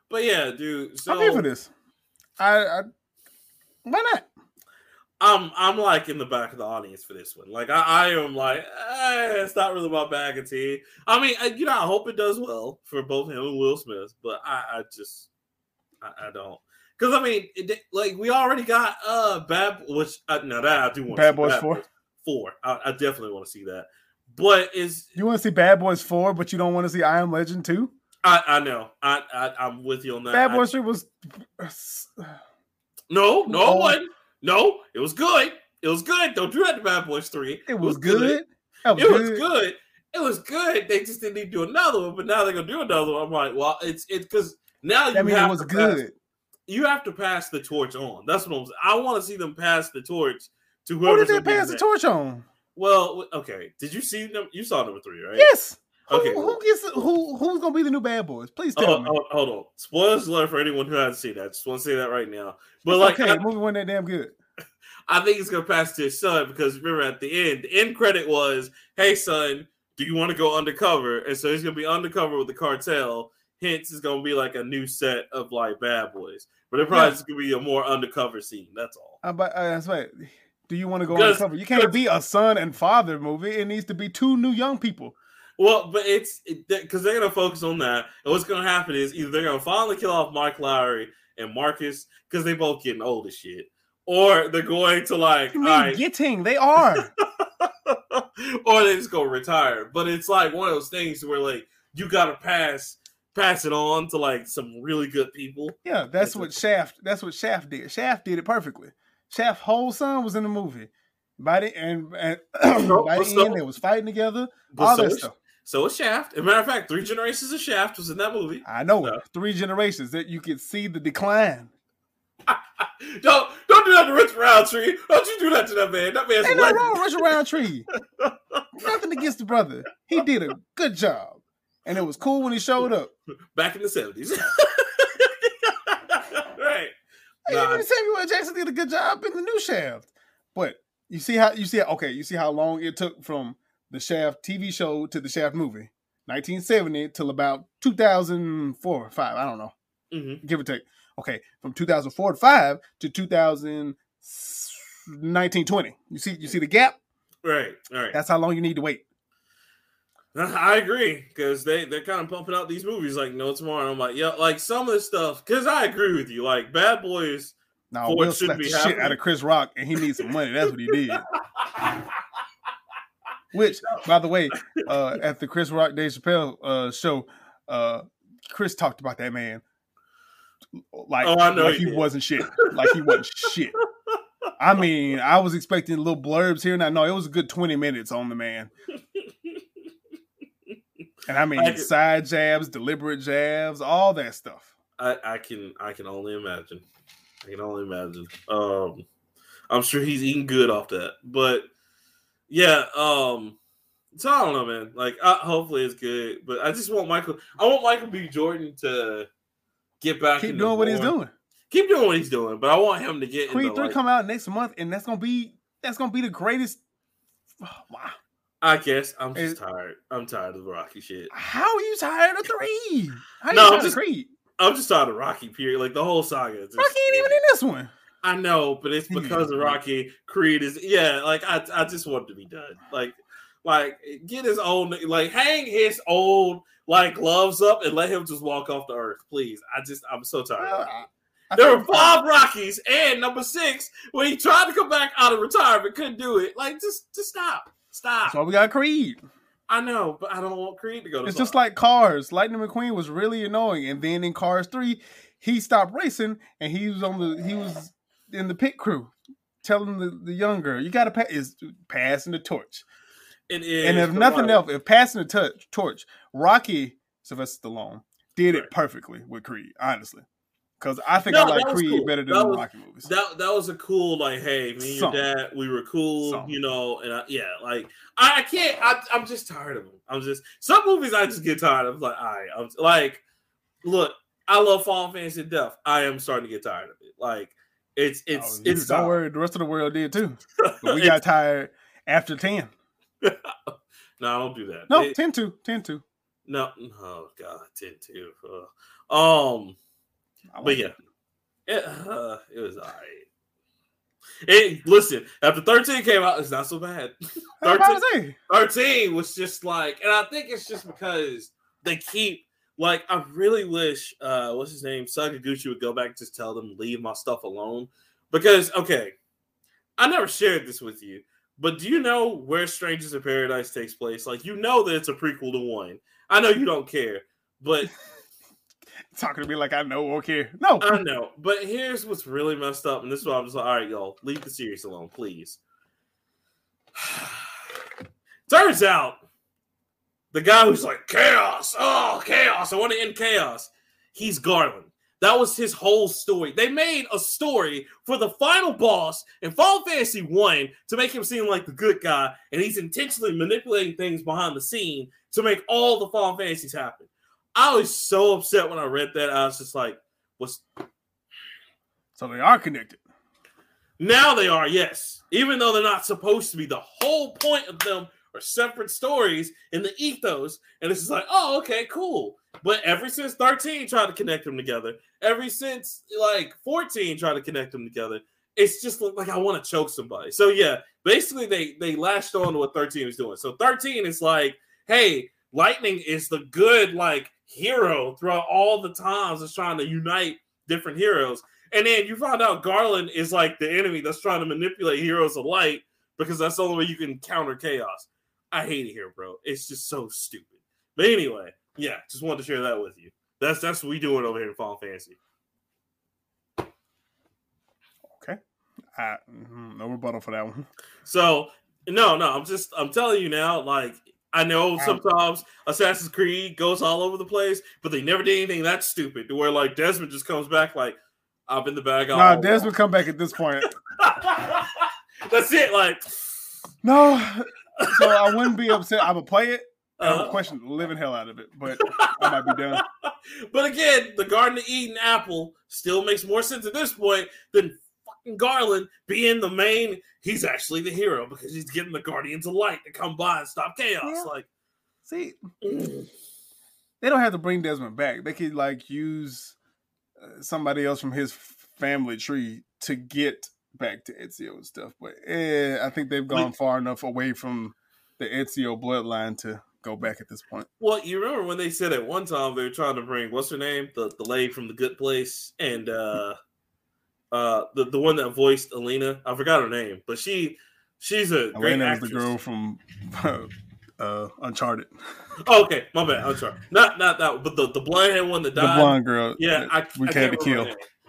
But yeah, dude. So I'm here for this. I, I why not? I'm I'm like in the back of the audience for this one. Like I, I am like, eh, it's not really my bag of tea. I mean, I, you know, I hope it does well for both him and Will Smith, but I, I just I, I don't because I mean, it, like we already got uh bad, which uh, now that I do want Bad Boys Four. Four, I, I definitely want to see that. But is You want to see Bad Boys Four, but you don't want to see I Am Legend Two? I I know I, I I'm with you on that. Bad Boys Three was. no, no, Oh. wasn't. No, it was good. It was good. Don't do that to Bad Boys Three. It was good. That was It good. was good. It was good. They just didn't need to do another one, but now they're gonna do another one. I'm like, well, it's it's because now you That means have it was to pass- you have to pass the torch on. That's what I'm saying. I want to see them pass the torch to Who whoever. did they pass the torch on? Well, okay. Did you see them? You saw number three, right? Yes. Who, Okay. Who gets who? Who's gonna be the new Bad Boys? Please tell Oh, me. oh, hold on. Spoilers alert for anyone who hasn't seen that. Just want to say that right now. But It's like, okay, I, movie wasn't that damn good. I think it's gonna pass to his son because remember at the end, the end credit was, "Hey son, do you want to go undercover?" And so he's gonna be undercover with the cartel. Hence, it's gonna be like a new set of like bad boys, but it probably Yeah. gonna be a more undercover scene. That's all. Uh, but uh, that's right. Do you want to go undercover? You can't be a son and father movie. It needs to be two new young people. Well, but it's because they're gonna focus on that. And what's gonna happen is either they're gonna finally kill off Mike Lowry and Marcus because they both getting old as shit, or they're going to like, right, getting? They are. [laughs] or they just go retire. But it's like one of those things where like you gotta pass pass it on to like some really good people. yeah, that's what Shaft. That's what Shaft did. Shaft did it perfectly. Shaft whole son was in the movie. By the and, and [clears throat] by the so- end, they was fighting together. All so, that stuff. So is Shaft. As a matter of fact, three generations of Shaft was in that movie. I know it. Three generations that you could see the decline. [laughs] don't don't do that to Rich Roundtree. Don't you do that to that man. That man's Ain't legend. wrong Richard Roundtree. [laughs] Nothing against the brother. He did a good job. And it was cool when he showed up. back in the seventies. [laughs] right. Hey, Nah. even Samuel L. Jackson did a good job in the new Shaft. But you see how you see how, okay, you see how long it took from the Shaft TV show to the Shaft movie. 1970 till about 2004 or 5, I don't know. hmm Give or take. Okay, from 2004 to 5 to 2019 20. You see you see the gap? Right. Right. That's how long you need to wait. I agree because they they're kind of pumping out these movies like no tomorrow. And I'm like, yeah, like some of the stuff. Because I agree with you. Like Bad Boys. Now For Will slapped shit out of Chris Rock and he needs some money. That's what he did. [laughs] Which, by the way, [laughs] uh, at the Chris Rock Dave Chappelle uh, show, uh, Chris talked about that man like, Oh, I know like he wasn't shit. Like he wasn't shit. I [laughs] mean, I was expecting little blurbs here and I know it was a good 20 minutes on the man. And I mean, I could- side jabs, deliberate jabs, all that stuff. I, I can I can only imagine. I can only imagine. Um, I'm sure he's eating good off that. But yeah, um, so I don't know, man. Like, uh, hopefully it's good. But I just want Michael. I want Michael B. Jordan to get back. Keep doing what he's doing. Keep doing what he's doing. But I want him to get into, three like, come out next month, and that's gonna be that's gonna be the greatest. [sighs] Wow. I guess I'm just tired. I'm tired of the Rocky shit. How are you tired of three? How you No, I'm just- of Creed? I'm just tired of Rocky. Period. Like the whole saga. Rocky ain't even in this one. I know, but it's hmm. because of. Rocky. Creed is yeah. Like I, I just want to be done. Like, like get his old like hang his old like gloves up and let him just walk off the earth, please. I just I'm so tired. I- I there were think- uh, five Rockies and number six when he tried to come back out of retirement, couldn't do it. Like just just stop, stop. That's why we got Creed. I know, but I don't want Creed to go to. It's just like Cars. Lightning McQueen was really annoying, and then in Cars three, he stopped racing, and he was on the he was in the pit crew, telling the, the young girl, "You got to pass is passing the torch." it is. and if nothing else, if passing the touch, torch, Rocky Sylvester Stallone did it perfectly with Creed, honestly, because I think No, I like Creed cool. better than That the was- Rocky movies. that that was a cool like hey me and Something. your dad we were cool Something. you know and I, yeah like I, I can't I, i'm just tired of them i'm just some movies i just get tired of like right i'm like look i love Final Fantasy to death i am starting to get tired of it like it's it's Oh, it's don't worry, the rest of the world did too. [laughs] But we got tired after 10. [laughs] no I don't do that No, It- 10 2. 10 2. no oh god 10 2 uh, um but yeah it, uh, it was all right it, listen, after 13 came out, it's not so bad. How about to say? 13 was just like, and I think it's just because they keep like I really wish uh what's his name Sakaguchi would go back and just tell them leave my stuff alone. Because okay, I never shared this with you, but do you know where Strangers in Paradise takes place? Like you know that it's a prequel to one. I know you don't care, but [laughs] Talking to me like I know or care. No. I know. But here's what's really messed up, and this is why I'm just like, all right, y'all, leave the series alone, please. [sighs] Turns out the guy who's like chaos, oh chaos, I want to end chaos. He's Garland. That was his whole story. They made a story for the final boss in Final Fantasy One to make him seem like the good guy, and he's intentionally manipulating things behind the scene to make all the Final Fantasies happen. I was so upset when I read that. I was just like, "What's so they are connected. now they are, yes. Even though they're not supposed to be. The whole point of them are separate stories in the ethos. And it's just like, oh, okay, cool. But ever since 13 tried to connect them together, ever since like 14 tried to connect them together, it's just like I want to choke somebody. So yeah, basically they they lashed on to what 13 is doing. So 13 is like, hey, Lightning is the good like hero throughout all the times it's trying to unite different heroes. And then you find out Garland is like the enemy that's trying to manipulate heroes of light because that's the only way you can counter chaos. I hate it here, bro. It's just so stupid. But anyway, yeah, just wanted to share that with you. That's that's what we doing over here in Final Fantasy. I, mhm, no rebuttal for that one. So no, no, I'm just I'm telling you now, like I know sometimes Assassin's Creed goes all over the place, but they never did anything that stupid to where like Desmond just comes back like I'm in the bag. all Nah. Desmond come back at this point. [laughs] That's it. Like No. So I wouldn't be upset. I would play it. I uh, would question the living hell out of it, but I might be done. [laughs] but again, the Garden of Eden apple still makes more sense at this point than fucking Garland being the main. He's actually the hero because he's getting the Guardians of Light to come by and stop chaos. Yeah. Like, See, mm, they don't have to bring Desmond back. They could like use uh, somebody else from his family tree to get back to Ezio and stuff. But eh, I think they've gone far enough away from the Ezio bloodline to go back at this point. well, you remember when they said at one time they were trying to bring what's her name, the the lady from the Good Place, and uh, uh, the the one that voiced Elena. I forgot her name, but she she's a great Elena was actress. the girl from [laughs] uh, Uncharted, Oh, okay, my bad. I'm. Not not that, but the the blonde head one that the died. blonde girl. Yeah, I, we I can't to kill.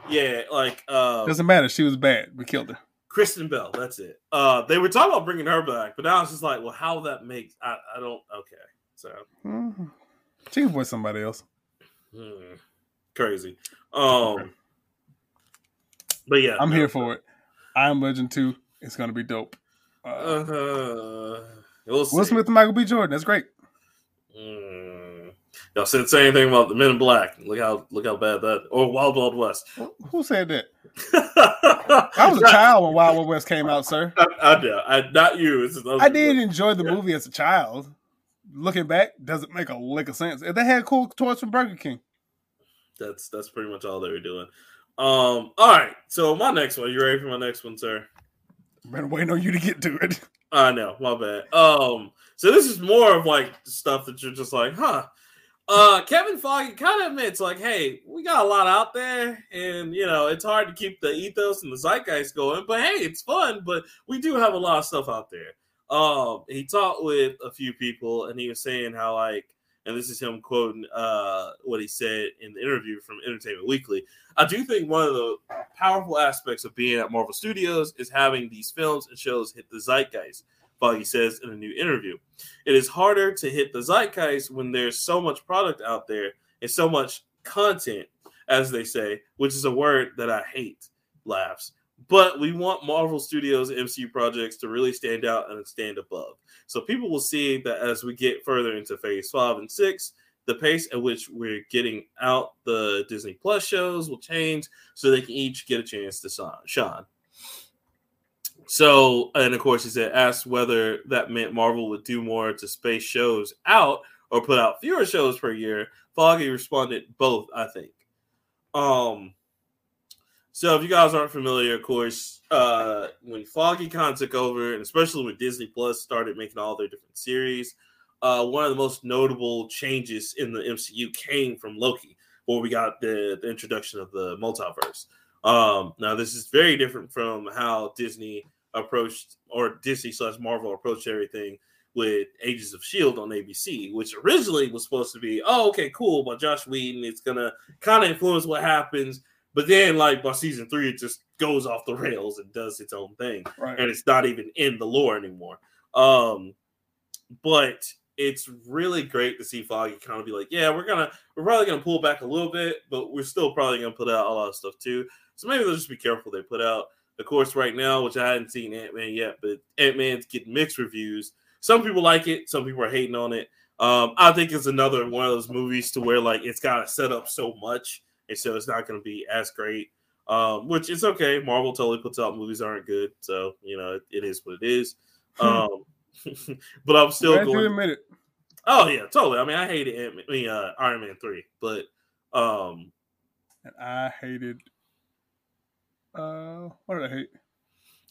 Yeah, like uh, Doesn't matter. She was bad. We killed her. Kristen Bell. That's it. Uh, they were talking about bringing her back, but now it's just like, well, how that makes I, I don't. Okay, so Mhm. She can voice somebody else. hmm, crazy. Um, but yeah, I'm no. here for it. I am Legend 2. It's to be dope. Uh, Uh, we'll. Will Smith and Michael B. Jordan. That's great. Mm. Y'all said say anything about the Men in Black? Look how look how bad that or Wild Wild West. Who- said that? I [laughs] I was a child when Wild Wild West came out, sir. I, I know. I, not you. Just I did enjoy the movie as a child. Looking back, doesn't make a lick of sense. If they had cool toys from Burger King, That's that's pretty much all they were doing. Um. All right. So my next one. You ready for my next one, sir? been waiting on you to get to it. I know. My bad. Um. So this is more of like stuff that you're just like, huh. Uh, Kevin Feige kind of admits, like, hey, we got a lot out there, and you know, it's hard to keep the ethos and the zeitgeist going, but hey, it's fun. But we do have a lot of stuff out there. Um, he talked with a few people, and he was saying how, like, and this is him quoting uh what he said in the interview from Entertainment Weekly. I do think one of the powerful aspects of being at Marvel Studios is having these films and shows hit the zeitgeist. Feige says in a new interview. It is harder to hit the zeitgeist when there's so much product out there and so much content. as they say, which is a word that I hate. Laughs. But we want Marvel Studios MCU projects to really stand out and stand above. So people will see that as we get further into phase five and six, the pace at which we're getting out the Disney Plus shows will change so they can each get a chance to shine. So, and of course, he said, asked whether that meant Marvel would do more to space shows out or put out fewer shows per year. Feige responded, both, I think. Um, so if you guys aren't familiar, of course, uh, when Feige Con took over, and especially when Disney Plus started making all their different series, uh, one of the most notable changes in the MCU came from Loki, where we got the, the introduction of the multiverse. Um, now, this is very different from how Disney approached, or Disney slash Marvel approached everything with Agents of Shield on ABC, which originally was supposed to be, oh, okay, cool, by Joss Whedon, it's gonna kind of influence what happens, but then like by season three, it just goes off the rails and does its own thing, Right. and it's not even in the lore anymore. Um, but it's really great to see Feige kind of be like, yeah, we're gonna we're probably gonna pull back a little bit, but we're still probably gonna put out a lot of stuff too. So maybe they'll just be careful they put out. Of course, right now, which I hadn't seen Ant Man yet, but Ant Man's getting mixed reviews. Some people like it, some people are hating on it. Um, I think it's another one of those movies to where like it's got to set up so much, and so it's not going to be as great. Um, which is okay. Marvel totally puts out movies that aren't good, so you know it, it is what it is. [laughs] Um, [laughs] but I'm still Glad you going. admit it. Oh yeah, totally. I mean, I hated Ant- I mean, uh, Iron Man three, but um, And I hated. Uh, what did I hate?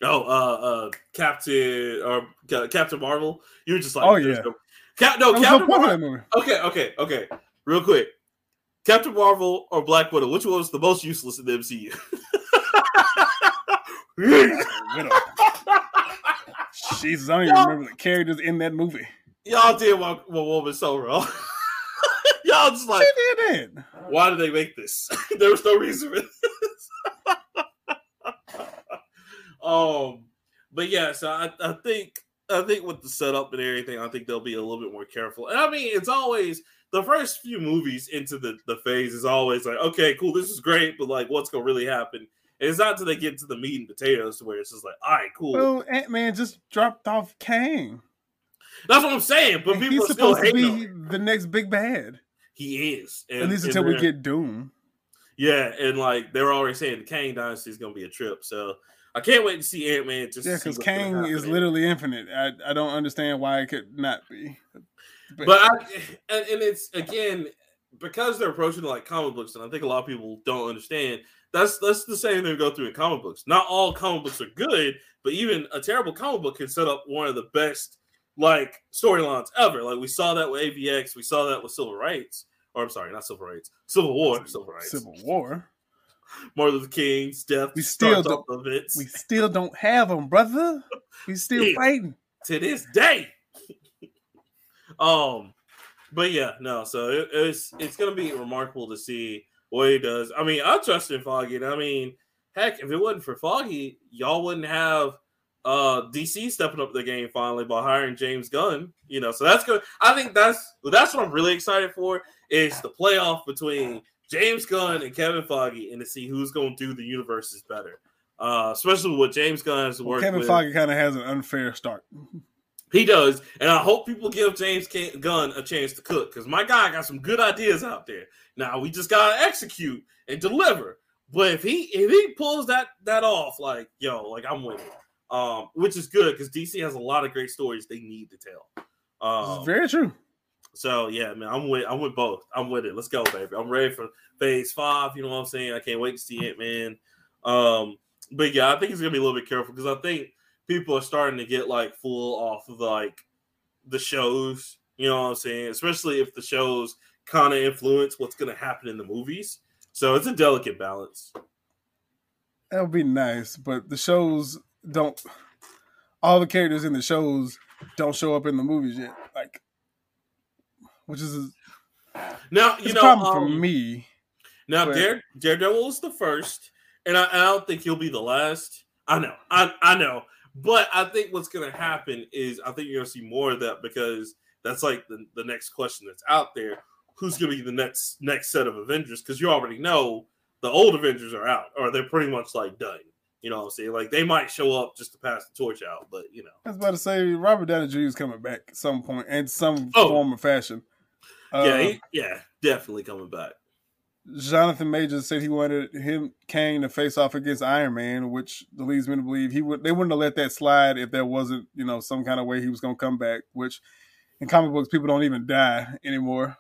oh, uh, uh, Captain or Ca- Captain Marvel. You were just like, Oh, yeah. no- Cap- no, That was the Captain of Marvel. Okay, okay, okay. Real quick, Captain Marvel or Black Widow? Which one was the most useless in the MCU? [laughs] Jesus, I don't even remember the characters in that movie. Y'all did what, what woman so wrong. [laughs] Y'all just like, She did that. why did they make this? [laughs] there was no reason for this. Um, but yeah, so I, I think I think with the setup and everything, I think they'll be a little bit more careful. And I mean, it's always the first few movies into the the phase is always like, okay, cool, this is great, but like, what's gonna really happen? And it's not until they get to the meat and potatoes to where it's just like, all right, cool. Well, Ant Man just dropped off Kang. That's what I'm saying. But And people he's supposed to be him. the next big bad. He is, At least until we get Doom. Yeah, and like they were already saying, the Kang Dynasty is gonna be a trip. So I can't wait to see Ant Man. Yeah, because Kang is literally infinite. I, I don't understand why it could not be. But I, and, and it's again because they're approaching like comic books, and I think a lot of people don't understand. That's that's the same thing we go through in comic books. Not all comic books are good, but even a terrible comic book can set up one of the best like storylines ever. Like we saw that with AVX, we saw that with Civil Rights, or I'm sorry, not Civil Rights, Civil War, Civil Rights, Civil War. [laughs] Martin Luther King's death. We still starts off the events. We still don't have them, brother. We still Yeah. fighting. to this day. [laughs] um, but yeah, no. So it, it's it's gonna be remarkable to see what he does. I mean, I trust in Feige. And I mean, heck, if it wasn't for Feige, y'all wouldn't have uh DC stepping up the game finally by hiring James Gunn. You know, so that's good. I think that's that's what I'm really excited for is the playoff between James Gunn and Kevin Feige, and to see who's going to do the universes better. Uh, especially with James Gunn has Well, Kevin with. Feige kind of has an unfair start. He does, and I hope people give James Gunn a chance to cook because my guy got some good ideas out there. Now we just gotta execute and deliver. But if he if he pulls that that off, like yo, like I'm winning, um, which is good because DC has a lot of great stories they need to tell. Um, very true. So yeah, man, I'm with I'm with both. I'm with it. Let's go, baby. I'm ready for phase five. You know what I'm saying? I can't wait to see it, Man. Um, but yeah, I think he's gonna be a little bit careful because I think people are starting to get like full off of like the shows. You know what I'm saying? Especially if the shows kind of influence what's gonna happen in the movies. So it's a delicate balance. That would be nice, but the shows don't. All the characters in the shows don't show up in the movies yet. Like, which is Now you know problem for um, me. Now, But- Dare, Daredevil is the first, and I, I don't think he'll be the last. I know, I, I know, but I think what's to happen is I think you're to see more of that because that's like the, the next question that's out there. who's to be the next next set of Avengers because you already know the old Avengers are out or they're pretty much like done. You know what I'm saying? Like they might show up just to pass the torch out, but you know. I was about to say Robert Downey Jr. is coming back at some point in some Oh. form or fashion. Uh, yeah, he, yeah, definitely coming back. Jonathan Majors said he wanted him Kang to face off against Iron Man, which leads me to believe he would they wouldn't have let that slide if there wasn't you know some kind of way he was going to come back. Which in comic books people don't even die anymore.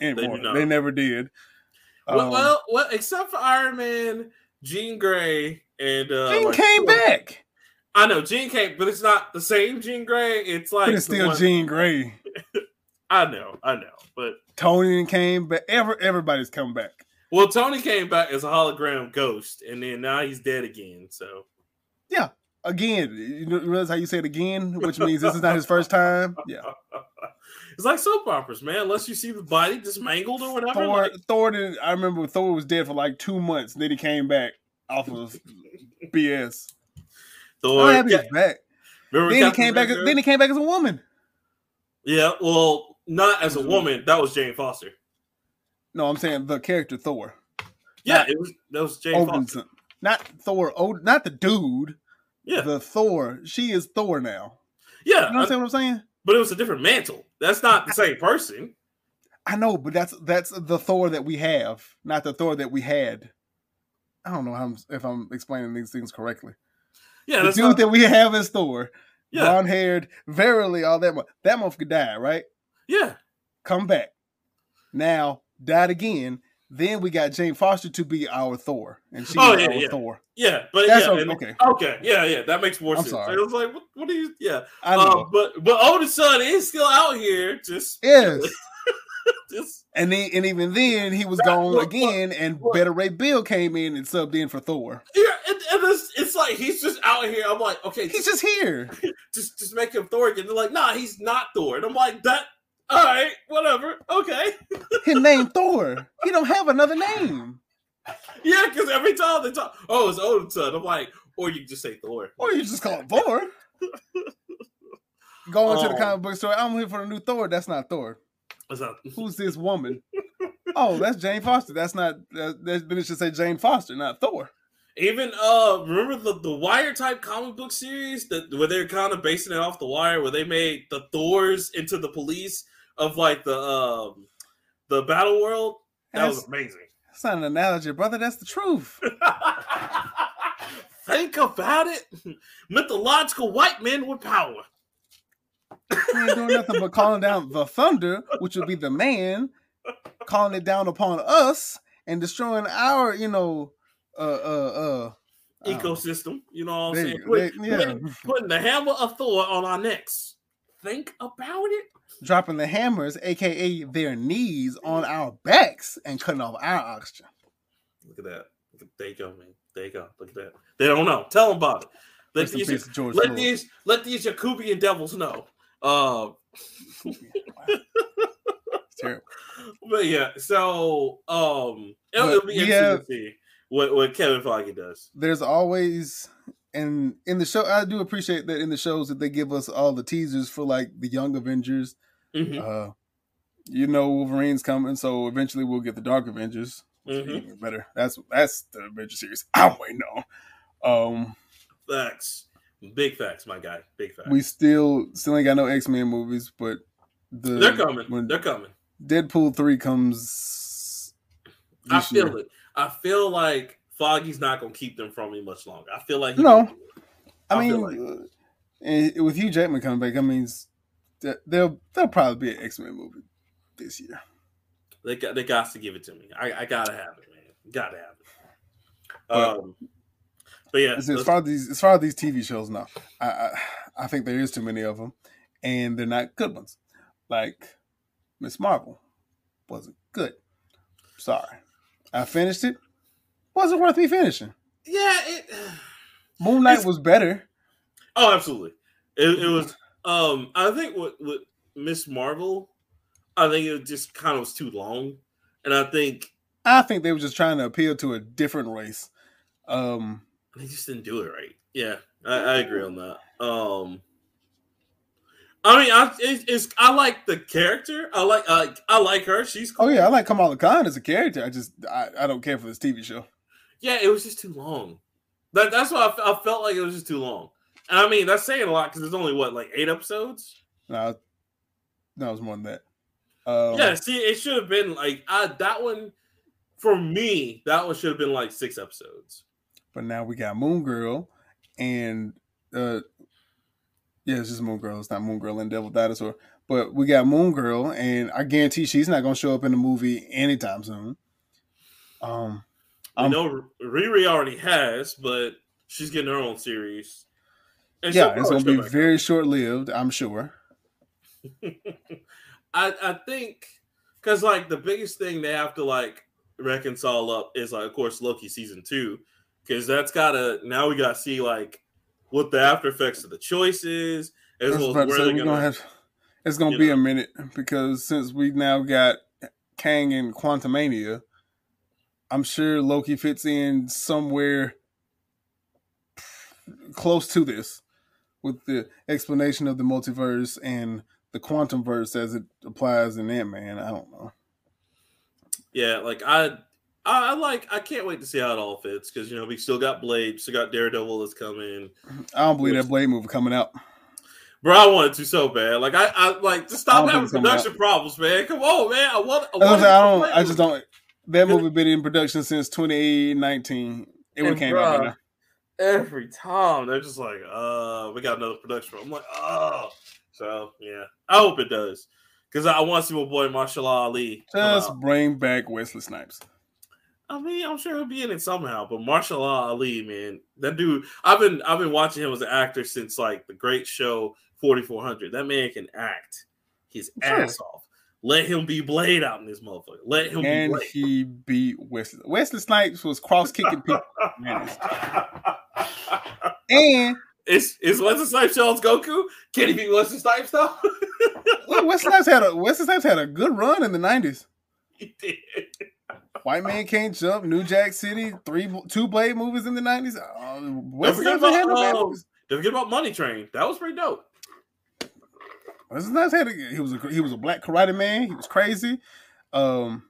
Anymore, do they, never did. well, Um, well, well, except for Iron Man, Jean Grey, and uh, Jean like, came back, I know Jean came, but it's not the same Jean Grey. It's like but it's still one- Jean Grey. [laughs] I know, I know, but Tony came but Ever everybody's come back. well, Tony came back as a hologram ghost, and then now he's dead again. So yeah, Again, you realize how you say it again, which means this is not his first time. Yeah, [laughs] it's like soap operas, man. Unless you see the body just mangled or whatever. Thor. like- Thor. Did, I remember Thor was dead for like two months, and then he came back off of [laughs] BS. Thor, Oh, happy yeah, back. remember Then he Captain came back. America? Then he came back as a woman. yeah, well, not as a Mhm. woman. That was Jane Foster. No, I'm saying the character Thor. Yeah, Not it was that was Jane Foster. Not Thor. Od- not the dude. Yeah, The Thor. She is Thor now. yeah, You know what I'm saying? but it was a different mantle. That's not the same person. I know, but that's that's the Thor that we have, not the Thor that we had. I don't know how I'm, if I'm explaining these things correctly. Yeah, the dude not, that we have is Thor, yeah, blonde haired, verily all that. mo- That motherfucker died, right? Yeah. Come back. Now died again. Then we got Jane Foster to be our Thor, and she Oh, yeah, our yeah. Thor. Yeah, but That's yeah, okay. okay. okay, yeah, yeah, that makes more I'm sense. sorry. It was like, what, what are you? Yeah, I know. uh, but but Odin's son is still out here, just yes. [laughs] just And then, and even then, he was gone look, again, and look. Beta Ray Bill came in and subbed in for Thor. yeah, and, and it's, it's like he's just out here. I'm like, okay, He's just just here. [laughs] just just make him Thor again. They're like, nah, he's not Thor, and I'm like, that. All right, whatever, okay, [laughs] His name Thor. He don't have another name. yeah, because every time they talk, oh, it's Odin's son. I'm like, or you just say Thor. Or you just call it Thor. [laughs] Go into the Oh. comic book store. I'm here for the new Thor. That's not Thor. Not- Who's this woman? oh, that's Jane Foster. That's not. That, that, then it should say Jane Foster, not Thor. Even uh, remember the the Wire type comic book series that where they're kind of basing it off the Wire, where they made the Thors into the police of like the um the battle world. That was amazing. that's not an analogy, brother. That's the truth. [laughs] Think about it. Mythological white men with power. He ain't doing nothing but calling down the thunder, which would be the man, calling it down upon us and destroying our, you know, uh, uh, uh, um, Ecosystem, you know what I'm saying? Put- yeah, putting, putting the hammer of Thor on our necks. Think about it. Dropping the hammers, aka their knees, on our backs and cutting off our oxygen. Look at that. There you go, man. There you go. Look at that. They don't know. Tell them about it. Let these, let Floyd. these let these Jacobian devils know. Uh, [laughs] terrible. but yeah, so um, it'll, it'll be interesting have- to see what what Kevin Feige does. There's always and in the show, I do appreciate that in the shows that they give us all the teasers for like the Young Avengers. Mhm, Uh, you know, Wolverine's coming, so eventually we'll get the Dark Avengers. which will be mhm. even better. That's that's the Avengers series. [laughs] I'm waiting on. Um, Facts, big facts, my guy. Big facts. we still still ain't got no X Men movies, but the They're coming. when They're coming. Deadpool three comes. I feel year. it. I feel like Feige's not gonna keep them from me much longer. I feel like No. will do it. I, I mean, uh, and with Hugh Jackman coming back, I mean, th- there'll there'll probably be an X Men movie this year. They got they got to give it to me. I, I gotta have it, man. Gotta have it. But- Um, but yeah, As, as far as these as far as these TV shows, now, I, I I think there is too many of them, and they're not good ones. Like Miss Marvel wasn't good. Sorry, I finished it. Wasn't worth me finishing. yeah. It, Moon Knight was better. oh, absolutely. It, it was. Um, I think with with Miss Marvel, I think it just kind of was too long, and I think I think they were just trying to appeal to a different race. Um, they just didn't do it right. Yeah, I, I agree on that. Um, I mean, I it's, it's I like the character. I like uh, I like her. She's Oh cool. yeah, I like Kamala Khan as a character. I just I, I don't care for this TV show. yeah. It was just too long. That that's why I, I felt like it was just too long. I mean, that's saying a lot because there's only what like eight episodes. No, no, it was more than that. Um, yeah, see, it should have been like I that one for me. That one should have been like six episodes. But now we got Moon Girl and uh yeah, it's just Moon Girl. It's not Moon Girl and Devil Dinosaur. But we got Moon Girl, and I guarantee she's not gonna show up in the movie anytime soon. Um I know Riri already has, but she's getting her own series. And yeah, it's gonna be very short lived, I'm sure. [laughs] I I think because like the biggest thing they have to like reconcile up is like of course Loki season two because that's gotta now we gotta see like what the after effects of the choices as well as where they're gonna. gonna have it's gonna be know. a minute because since we now got Kang and Quantumania, I'm sure Loki fits in somewhere close to this with the explanation of the multiverse and the quantum verse as it applies in Ant Man. I don't know. Yeah, like I, I, I like. I can't wait to see how it all fits because you know we still got Blade, still got Daredevil that's coming. I don't believe that Blade movie coming out. Bro, I wanted to so bad. Like I, I like just I stop having think it's coming production problems, man. Come on, man. I want. I, I, want I don't. I just don't. That movie been in production since 2019. It would have came out by bruh, now. Every time they're just like, uh, we got another production. I'm like, oh. So yeah, I hope it does because I want to see my boy Mahershala Ali. Just bring back Wesley Snipes. I mean, I'm sure he'll be in it somehow. But Mahershala Ali, man, that dude. I've been I've been watching him as an actor since like the Great Show 4400. That man can act his Sure. ass off. Let him be Blade out in this motherfucker. Let him and be he beat Wesley. Wesley Snipes was cross kicking people, [laughs] and Is is Wesley Snipes Charles Goku? Can he beat Wesley Snipes though? look, Wesley Snipes had a Wesley Snipes had a good run in the nineties. he did. White Man Can't Jump, New Jack City, three two Blade movies in the nineties. Uh, Wesley Snipes had about, um, don't forget about Money Train. That was pretty dope. Snipes had a, he was a he was a black karate man. He was crazy. Um,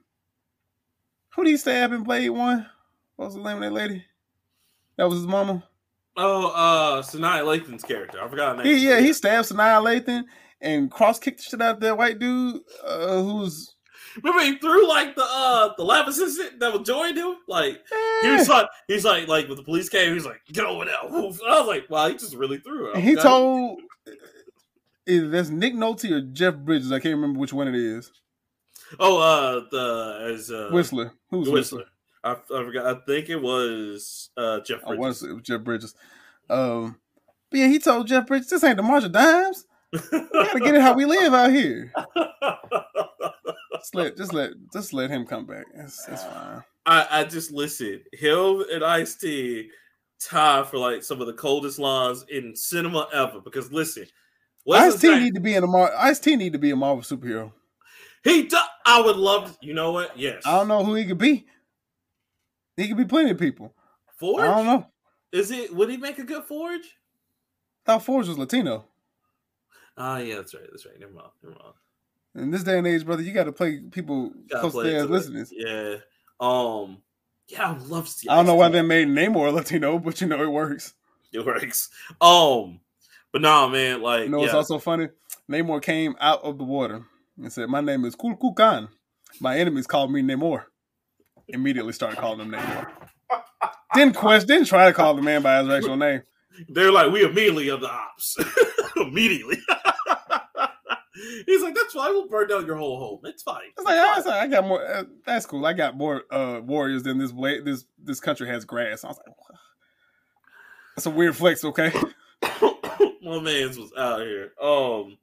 who did he stab in Blade One? What was the name of that lady? That was his mama. Oh, uh, Sanaa Lathan's character. I forgot her name. He, yeah, he stabbed Sanaa Lathan and cross kicked the shit out of that white dude uh, who's Remember he threw like the uh the lab assistant that was joined him. Like he eh. was like he's like like when the police came, he's like get over there. Woof. I was like, wow, he just really threw it. He told either that's Nick Nolte or Jeff Bridges. I can't remember which one it is. oh uh the as uh Whistler. Who's Whistler? Whistler. I, I forgot. I think it was uh Jeff I Bridges. want to say it was Jeff Bridges. Um, but yeah, he told Jeff Bridges, "This ain't the March of Dimes. We gotta get it how we live out here. Just let, just let, just let him come back. It's, it's fine. I, I just listen. Him and Ice T tie for like some of the coldest lines in cinema ever. Because listen, Ice T need to be in a Mar- Ice T need to be a Marvel superhero. he do- I would love. You know what? Yes. I don't know who he could be. He could be plenty of people. Forge. I don't know. Is it? Would he make a good Forge? thought Forge was Latino. Ah, yeah, that's right. That's right. Never mind. Never mind. In this day and age, brother, you got to play people Gotta close to play their listeners. Yeah. Um. Yeah, I would love to see. I don't know why they made Namor Latino, but you know it works. it works. Um. But nah, man. Like, You know what's yeah. also funny? Namor came out of the water and said, "My name is K'uk'ulkan. My enemies call me Namor." Immediately started calling him Namor. didn't question, didn't try to call the man by his actual name. They're like, we immediately of the ops. [laughs] immediately. [laughs] He's like, that's fine. We'll burn down your whole home. It's fine. It's like, it's like, I got more. Uh, that's cool. I got more uh, warriors than this. Bla- this this country has grass. I was like, "What?" that's a weird flex. Okay, [laughs] [laughs] My man's was out here. Um,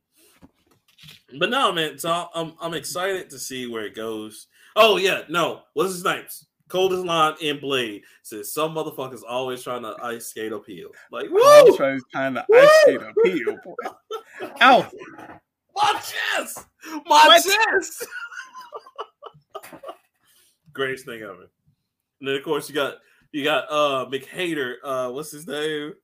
but no, man. So I'm I'm excited to see where it goes. Oh yeah, no. What's his name? Coldest line in Blade says some motherfuckers always trying to ice skate uphill. Like, woo! was trying trying to ice skate uphill. Boy. [laughs] Ow! My chest! My What? chest! [laughs] Greatest thing ever. And then of course you got you got uh McHater, uh what's his name?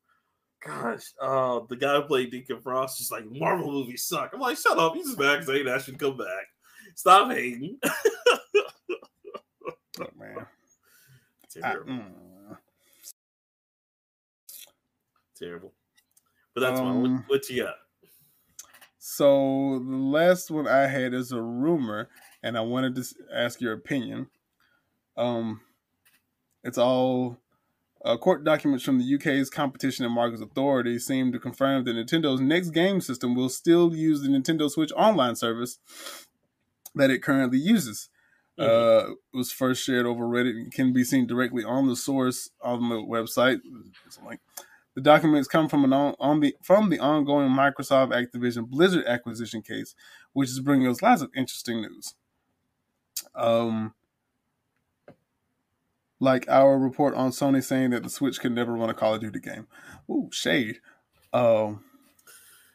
Gosh, uh, the guy who played Deacon Frost just like Marvel movies suck. I'm like, shut up, he's just mad because ain't actually come back. Stop hating. [laughs] Oh, man. I- Terrible. mm. Terrible. But that's fine. What, Um, what you got? So the last one I had is a rumor, and I wanted to ask your opinion. Um, it's all uh, court documents from the UK's Competition and Markets Authority seem to confirm that Nintendo's next game system will still use the Nintendo Switch Online service that it currently uses. Uh, it was first shared over Reddit and can be seen directly on the source on the website. It's a link. The documents come from an on, on the from the ongoing Microsoft Activision Blizzard acquisition case, which is bringing us lots of interesting news. Um, like our report on Sony saying that the Switch could never run a Call of Duty game. Ooh, shade. Um,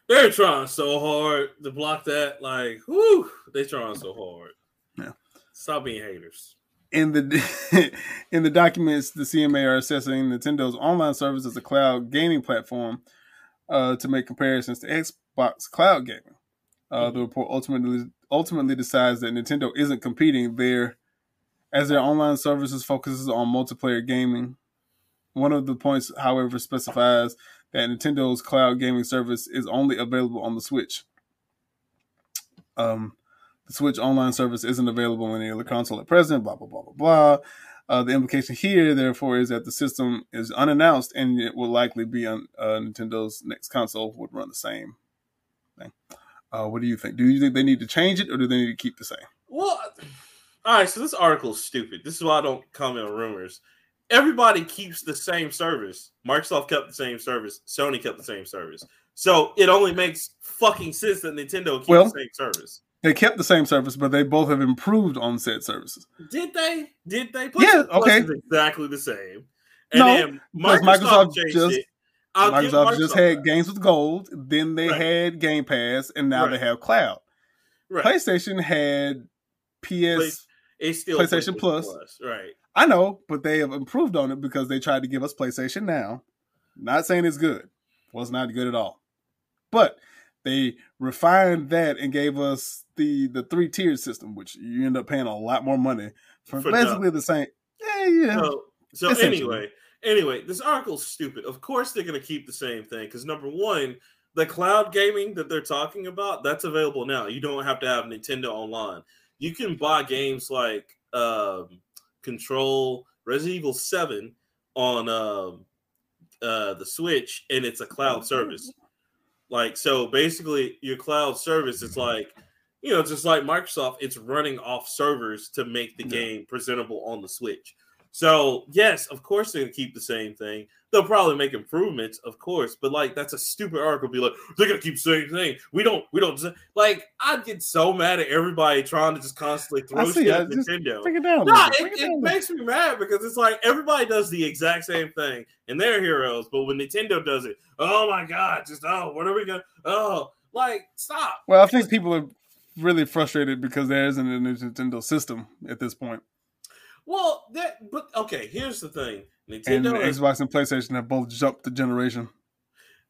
They're trying so hard to block that. Like, whoo, they're trying so hard. Yeah. Stop being haters. in the [laughs] in the documents, the CMA are assessing Nintendo's online service as a cloud gaming platform uh, to make comparisons to Xbox cloud gaming. Uh, The report ultimately ultimately decides that Nintendo isn't competing there, as their online services focuses on multiplayer gaming. One of the points, however, specifies that Nintendo's cloud gaming service is only available on the Switch. Um, the Switch online service isn't available on any other console at present, blah, blah, blah, blah, blah. Uh, the implication here, therefore, is that the system is unannounced and it will likely be on uh, Nintendo's next console would run the same thing. Uh, what do you think? Do you think they need to change it or do they need to keep the same? Well, all right. So this article is stupid. This is why I don't comment on rumors. Everybody keeps the same service. Microsoft kept the same service. Sony kept the same service. So it only makes fucking sense that Nintendo keeps Well- the same service. They kept the same service, but they both have improved on said services. Did they? Did they? Yeah, okay. exactly the same. And No, Microsoft, Microsoft changed just- it. I'll give Microsoft just had that. games with gold, then they Right. had Game Pass, and now Right. they have cloud. right. PlayStation had PS. It's still PlayStation Plus. right? I know, but they have improved on it because they tried to give us PlayStation Now. Not saying it's good. Was not good at all. But they refined that and gave us the the three tiered system, which you end up paying a lot more money for, For basically the same. Yeah, yeah. So, so anyway, anyway, this article's stupid. Of course, they're going to keep the same thing because number one, the cloud gaming that they're talking about that's available now. You don't have to have Nintendo Online. You can buy games like um, Control, Resident Evil Seven on um, uh, the Switch, and it's a cloud service. Like so, basically, your cloud service is like you know, just like Microsoft, it's running off servers to make the game presentable on the Switch. So, yes, of course they're gonna keep the same thing. They'll probably make improvements, of course, but like that's a stupid article. Be like, they're gonna keep the same thing. We don't, we don't like. I'd get so mad at everybody trying to just constantly throw shit I at just- Nintendo. It down. little it, it down it little makes me mad because it's like everybody does the exact same thing and they're heroes, but when Nintendo does it, oh my god, just oh, what are we gonna oh like stop. Well, I think people are really frustrated because there isn't a Nintendo system at this point. Well, that but okay, here's the thing. And Nintendo has, Xbox and PlayStation have both jumped the generation.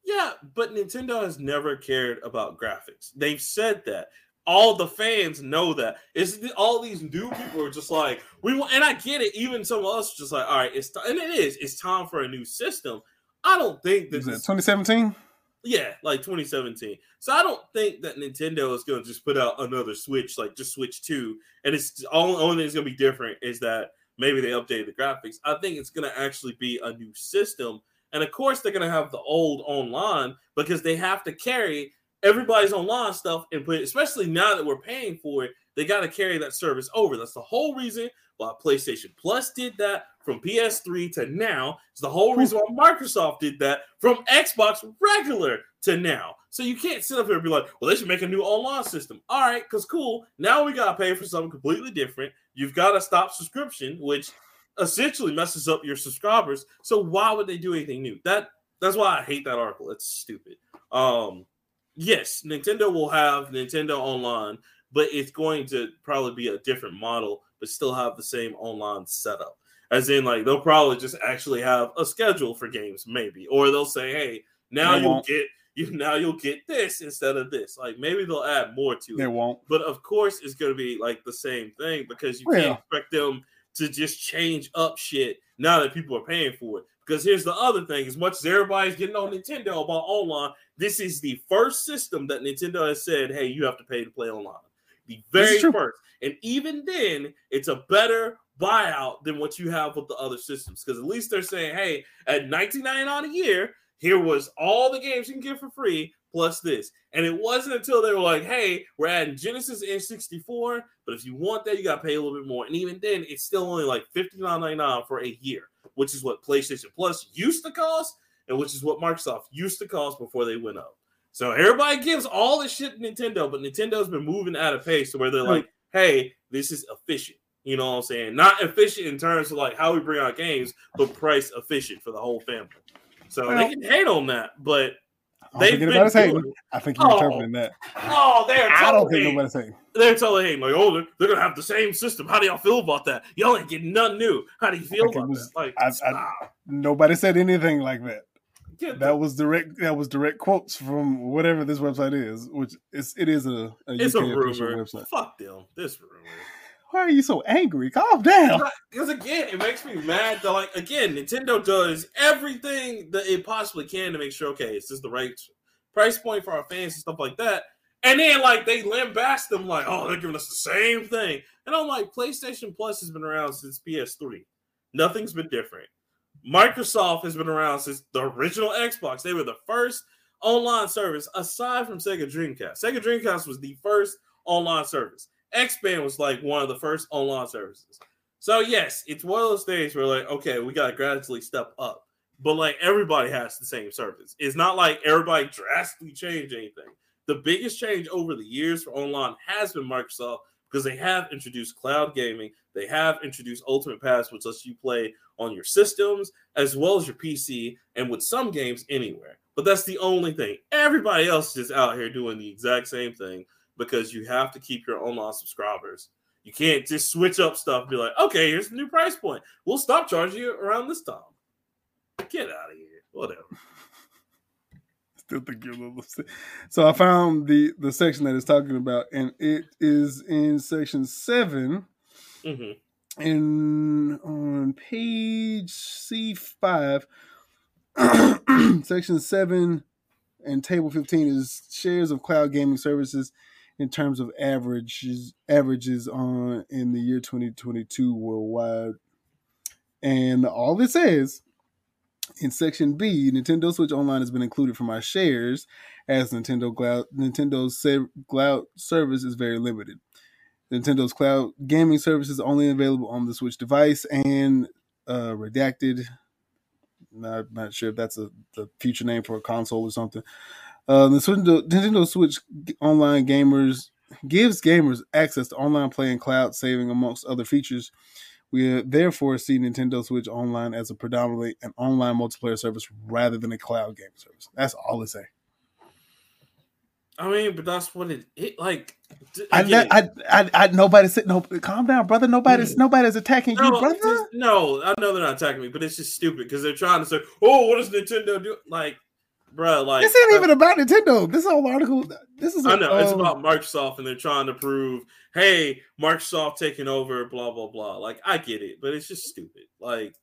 yeah, but Nintendo has never cared about graphics. They've said that. All the fans know that. It's the, all these new people are just like we want, and I get it. Even some of us just like, all right, it's ti- and it is. It's time for a new system. I don't think this Is that that 2017? Yeah, like 2017. So I don't think that Nintendo is going to just put out another Switch, like just Switch 2, and it's only only thing going to be different is that maybe they updated the graphics. I think it's going to actually be a new system, and of course they're going to have the old online because they have to carry everybody's online stuff and put, especially now that we're paying for it, they got to carry that service over. That's the whole reason why PlayStation Plus did that from PS3 to now. It's the whole reason why Microsoft did that from Xbox regular to now. So you can't sit up here and be like, well, they should make a new online system. All right, because cool. Now we got to pay for something completely different. You've got to stop subscription, which essentially messes up your subscribers. So why would they do anything new? That that's why I hate that article. It's stupid. Um, yes, Nintendo will have Nintendo Online, but it's going to probably be a different model, but still have the same online setup. As in, like they'll probably just actually have a schedule for games, maybe, or they'll say, "Hey, Now They you'll won't. get you now you'll get this instead of this. Like maybe they'll add more to They it. They won't. But of course it's gonna be like the same thing because you Well. can't expect them to just change up shit now that people are paying for it. Because here's the other thing: as much as everybody's getting on Nintendo about online, this is the first system that Nintendo has said, "Hey, you have to pay to play online." The very first, and even then, it's a better buyout than what you have with the other systems. Because at least they're saying, "Hey, at 19.99 a year, here was all the games you can get for free plus this." And it wasn't until they were like, "Hey, we're adding Genesis and 64, but if you want that, you got to pay a little bit more." And even then, it's still only like 59.99 for a year, which is what PlayStation Plus used to cost, and which is what Microsoft used to cost before they went up. So everybody gives all this shit to Nintendo, but Nintendo's been moving at a pace to where they're hmm. like, "Hey, this is efficient." You know what I'm saying? Not efficient in terms of like how we bring out games, but price efficient for the whole family. So Well, they can hate on that, but I they've think been anybody's hating. doing it. I think you're Oh. interpreting that. Oh, they're I don't think nobody's hating. They're totally hating. Like, oh, they're, they're gonna have the same system. How do y'all feel about that? Y'all ain't getting nothing new. How do you feel about was- that? Like, I- I-. Nobody said anything like that. The- That was direct. That was direct quotes from whatever this website is, which is it is a, a it's a UK official rumor. website. Fuck them. This rumor. Why are you so angry? Calm down. Because again, it makes me mad that like again, Nintendo does everything that it possibly can to make sure okay, is this the right price point for our fans and stuff like that. And then like they lambast them like, oh, they're giving us the same thing. And I'm like, PlayStation Plus has been around since PS3. Nothing's been different. Microsoft has been around since the original Xbox. They were the first online service aside from Sega Dreamcast. Sega Dreamcast was the first online service. X-Band was like one of the first online services. So yes, it's one of those things where like, okay, we gotta gradually step up. But like everybody has the same service. It's not like everybody drastically changed anything. The biggest change over the years for online has been Microsoft because they have introduced cloud gaming. They have introduced Ultimate Pass, which lets you play on your systems as well as your PC and with some games anywhere. But that's the only thing. Everybody else is just out here doing the exact same thing because you have to keep your online subscribers. You can't just switch up stuff and be like, okay, here's the new price point. We'll stop charging you around this time. Get out of here. Whatever. [laughs] Still think you're a little upset. So I found the the section that it's talking about, and it is in section seven. hmm and on page C5, [clears throat] section 7 and table 15 is shares of cloud gaming services in terms of averages averages on in the year 2022 worldwide. And all this says in section B, Nintendo Switch Online has been included for my shares as Nintendo Cloud Nintendo's cloud service is very limited. Nintendo's cloud gaming service is only available on the Switch device and uh, redacted. Not not sure if that's a the future name for a console or something. Uh, the Switch, Nintendo Switch Online gamers gives gamers access to online play and cloud saving amongst other features. We uh, therefore see Nintendo Switch Online as a predominantly an online multiplayer service rather than a cloud game service. That's all it say. I mean, but that's what it, it like. I, I, I, I, nobody said no. Calm down, brother. Nobody's, nobody's attacking you, brother. just- no, I know they're not attacking me, but it's just stupid because they're trying to say, "Oh, what does Nintendo do?" Like, bro, like This ain't uh, even about Nintendo. This whole article. This is. I know it's um, about Microsoft, and they're trying to prove, hey, Microsoft taking over, blah blah blah. Like I get it, but it's just stupid. Like,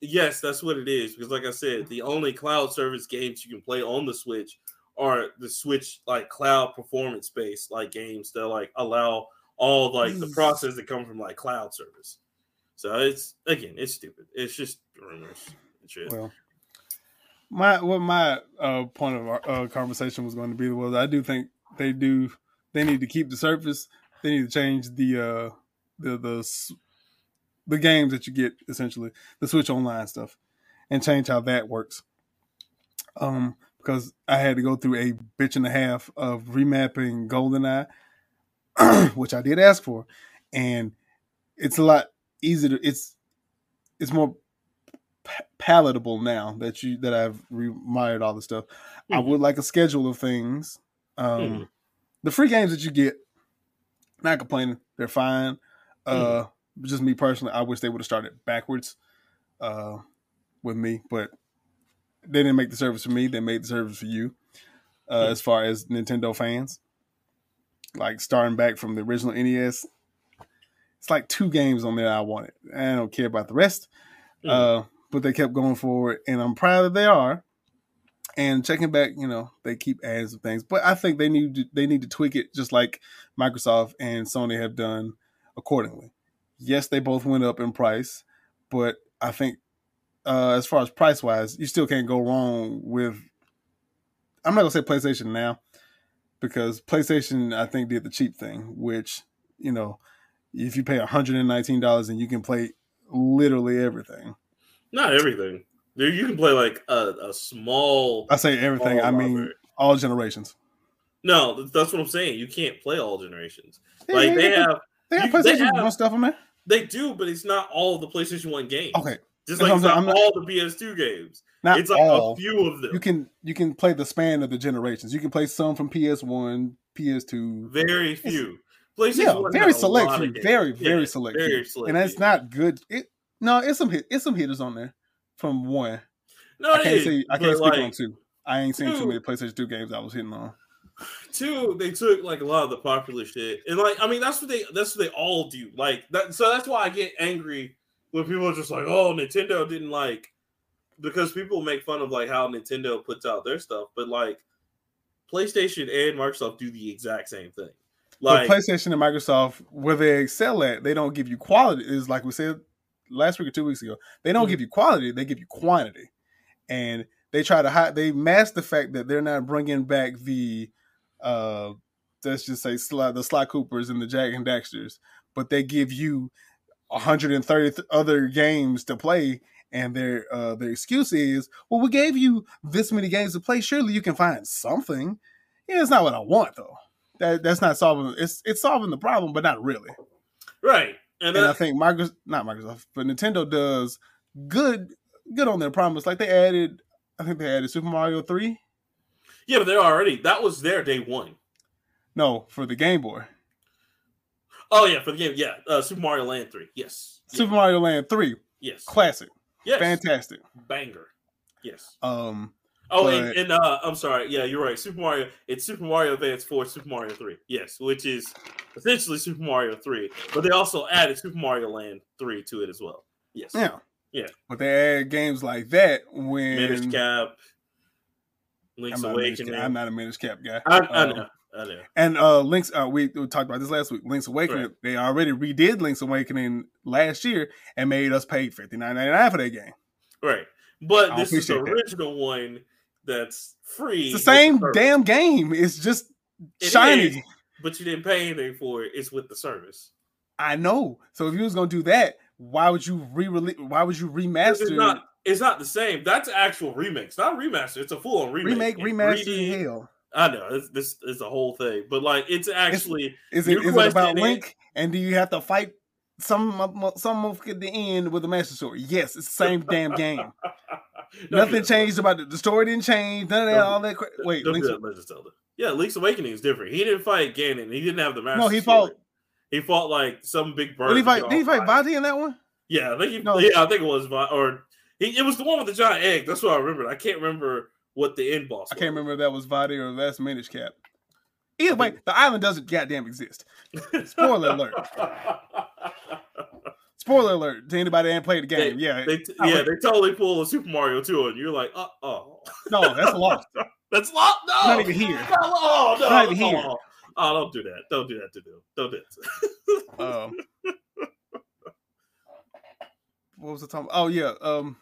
yes, that's what it is. Because, like I said, the only cloud service games you can play on the Switch are the Switch like cloud performance based like games that like allow all like the Mm. process that come from like cloud service. So it's again, it's stupid. It's just rumors. and shit. Well, my what my uh, point of our uh, conversation was going to be was I do think they do they need to keep the surface. They need to change the uh, the the the games that you get essentially the Switch Online stuff and change how that works. Um, because I had to go through a bitch and a half of remapping GoldenEye, [clears throat] which I did ask for, and it's a lot easier. To, it's it's more pa- palatable now that you that I've remired all the stuff. I Mhm. would like a schedule of things. Um, Mhm. The free games that you get, not complaining, they're fine. Uh, just me personally, I wish they would have started backwards uh, with me, but they didn't make the service for me. They made the service for you. Uh, Hmm. As far as Nintendo fans, like starting back from the original NES, it's like two games on there I wanted. I don't care about the rest. Hmm. Uh, but they kept going forward, and I'm proud that they are. And checking back, you know, they keep adding some things, but I think they need to, they need to tweak it just like Microsoft and Sony have done accordingly. Yes, they both went up in price, but I think uh, as far as price wise, you still can't go wrong with. I'm not gonna say PlayStation now because PlayStation I think did the cheap thing, which you know, if you pay 119 dollars and you can play literally everything. Not everything. There, you can play like a, a small. I say everything. I mean library. all generations. no, that's what I'm saying. You can't play all generations. Yeah, Like yeah, they have, they have you- they have- One stuff on there. they do, but it's not all the PlayStation One games. Okay, just like it's not. Not- all the PS2 games. not it's like all. a few of them. You can you can play the span of the generations. You can play some from PS One, PS2. very few. PlayStation Yeah, One very select few. Very Yeah, very select very select and that's not good. It no, it's some hit, it's some hitters on there from one. No, I can't say I can't speak like, on two. I ain't seen too two- many PlayStation Two games I was hitting on. Two, they took like a lot of the popular shit, and like I mean that's what they that's what they all do. Like that, so that's why I get angry when people are just like, "Oh, Nintendo didn't like," because people make fun of like how Nintendo puts out their stuff, but like PlayStation and Microsoft do the exact same thing. Like, but PlayStation and Microsoft, where they excel at, they don't give you quality. Is like we said last week or two weeks ago. They don't give you quality; they give you quantity, and they try to hide. They mask the fact that they're not bringing back the, uh, let's just say Sly, the Sly Coopers and the Jak and Daxters, but they give you 130 other games to play. And their uh, their excuse is, well, we gave you this many games to play. Surely you can find something. Yeah, it's not what I want though that that's not solving it's it's solving the problem, but not really. right, and, And I that, think Microsoft, not Microsoft, but Nintendo does good good on their promise. Like they added, I think they added Super Mario Three. yeah, but they're already that was their day one. No, for the Game Boy. Oh yeah, for the game, yeah, uh, Super Mario Land three, yes, Yeah, Super Mario Land Three, yes, classic, yes, fantastic. banger, yes. Um, Oh, But- and, and uh, I'm sorry. Yeah, you're right. Super Mario. It's Super Mario Advance 4, Super Mario 3. Yes, which is essentially Super Mario 3. But they also added Super Mario Land 3 to it as well. Yes. yeah, Yeah. But they add games like that when Minish Cap, I'm Link's Minish Awakening. Cap, I'm not a Minish Cap guy. I, I Um, know. I know. And uh Link's uh we, we talked about this last week. Link's Awakening, Right. they already redid Link's Awakening last year and made us pay fifty nine ninety nine for that game. Right. But this is the appreciate that. original one that's free. It's the same service. damn game. It's just It shiny. is, but you didn't pay anything for it. It's with the service. I know. So if you was gonna do that, why would you re-release? Why would you remaster, It's not. It's not the same. That's actual remix, not remaster. It's a full on remake. remake, remaster? 3D. Hell, I know it's, this is a whole thing, but like it's actually is it it question about is- Link? And do you have to fight some some at the end with a master sword? Yes, it's the same damn game. [laughs] [laughs] Nothing changed about it. The story didn't change. None of that. All that. Cra- Wait, Link's, do that, Legend of Zelda. Yeah, Link's Awakening is different. He didn't fight Ganon. He didn't have the master. No, he sword. fought- He fought like some big bird. did he fight? Did he fight Vaati in that one? Yeah, I think he. No. Yeah, I think it was or he. It was the one with the giant egg. That's what I remember. I can't remember what the end boss. I can't remember if that was Vaati or Last Minish Cap. Either way, the island doesn't goddamn exist. [laughs] Spoiler alert. [laughs] Spoiler alert to anybody that ain't played the game. yeah, They t- yeah, they totally pull a Super Mario 2 and you're like, uh oh. no, that's lost. [laughs] That's lost. No, Not even here. Oh, no, Not even oh, here. Oh, don't do that. Don't do that to them. Don't do that. Um, [laughs] what was the time? Oh yeah. Um,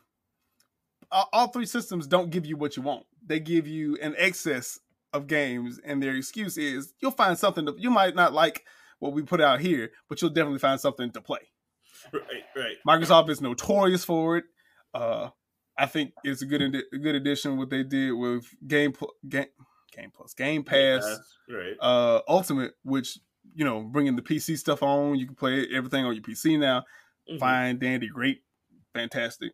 all, all three systems don't give you what you want. They give you an excess of games, and their excuse is you'll find something. To, you might not like what we put out here, but you'll definitely find something to play. Right, right. Microsoft is notorious for it. Uh, I think it's a good indi- a good addition what they did with Game Pl- Game Game Plus Game Pass Right. uh Ultimate, which you know bringing the PC stuff on. You can play everything on your PC now. Mhm. Fine, dandy, great, fantastic.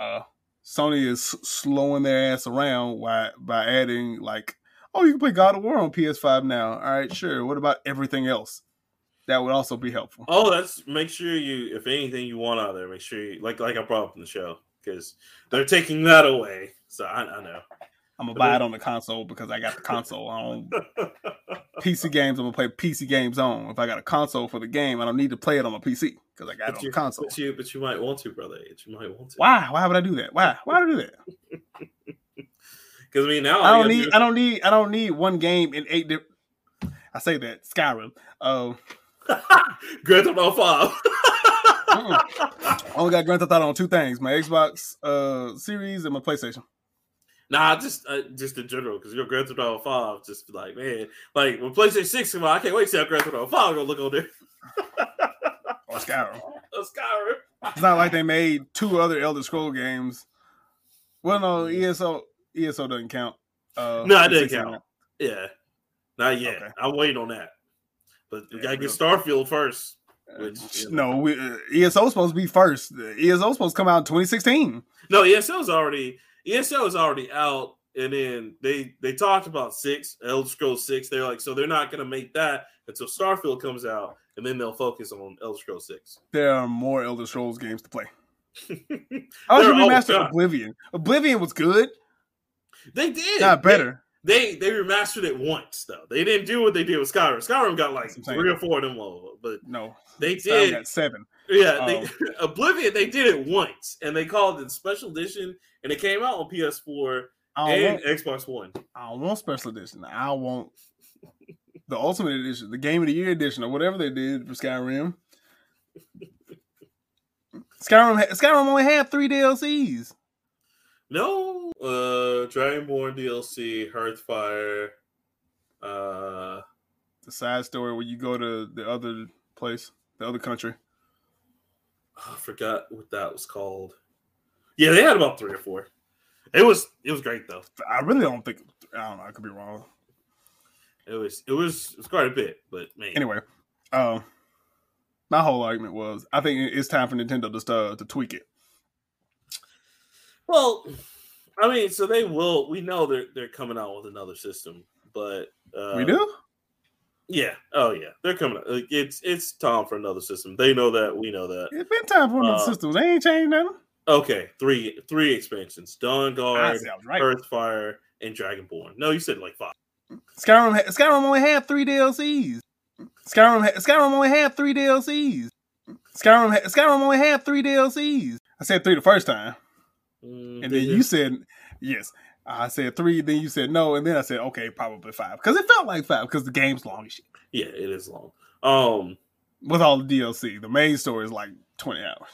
Uh, Sony is slowing their ass around by by adding like, oh, you can play God of War on PS5 now. All right, sure. What about everything else? That would also be helpful. Oh, that's make sure you, if anything you want out there, make sure you like like I brought up in the show. because they're taking that away. So I, I know. I'm gonna buy it on the console because I got the console on. [laughs] PC games, I'm gonna play PC games on. If I got a console for the game, I don't need to play it on my PC because I got but it on you, console. But you, but you might want to, brother. You might want to. Why? Why would I do that? Why? Why would I do that? [laughs] Because I mean, now I don't need. gotta I don't need. I don't need one game in eight. Di- I say that Skyrim. Uh, do- Grand Theft Auto Five. I only got Grand Theft Auto on two things: my Xbox uh series and my PlayStation. Nah, just uh, just in general, because your Grand Theft Auto Five, just like, man, like when PlayStation Six come out, I can't wait to see how Grand Theft Auto Five gonna look on there. [laughs] Or Skyrim. A Skyrim. It's not like they made two other Elder Scroll games. Well, no, ESO ESO doesn't count. Uh, No, it doesn't 16 count. Yeah, not yet. Okay. I'm waiting on that, but we Yeah, gotta get real- Starfield first. Which, you know. No, we, uh, ESO supposed to be first. ESO supposed to come out in 2016. No, ESO's already ESO is already out, and then they they talked about six Elder Scrolls six. They're like, so they're not gonna make that until Starfield comes out, and then they'll focus on Elder Scrolls six. There are more Elder Scrolls games to play. [laughs] I was They're remastered. Oblivion. Oblivion was good, They did not better. They they remastered it once though. They didn't do what they did with Skyrim. Skyrim got like That's what I'm saying. three or four of them all, but No, they Skyrim did. got seven. Yeah, they, Um, [laughs] Oblivion. They did it once, and they called it special edition, and it came out on PS4 and want, Xbox One. I don't want special edition. I want [laughs] the Ultimate Edition, the Game of the Year edition, or whatever they did for Skyrim. [laughs] Skyrim, Skyrim only had three DLCs. No, uh, Dragonborn DLC, Hearthfire. Uh, The side story where you go to the other place, the other country. I forgot what that was called. Yeah, they had about three or four. It was it was great though. I really don't think. I don't know. I could be wrong. It was it was it was quite a bit, but man, Anyway, um, my whole argument was I think it's time for Nintendo to start to tweak it. Well, I mean, so they will. We know they're they're coming out with another system, but uh, we do. Yeah. Oh yeah, they're coming. Out. Like, It's it's time for another system. They know that. We know that. It's been time for another uh, system. They ain't changed nothing. Okay, three three expansions: Dawnguard, right. Hearthfire, and Dragonborn. No, you said like five. Skyrim, Skyrim only had three DLCs. Skyrim, Skyrim only had three DLCs. Skyrim, Skyrim only had three DLCs. I said three the first time, Mm, and then you said yes. I said three, then you said no, and then I said okay, probably five because it felt like five because the game's long as shit. Yeah, it is long. Um, With all the DLC, the main story is like twenty hours.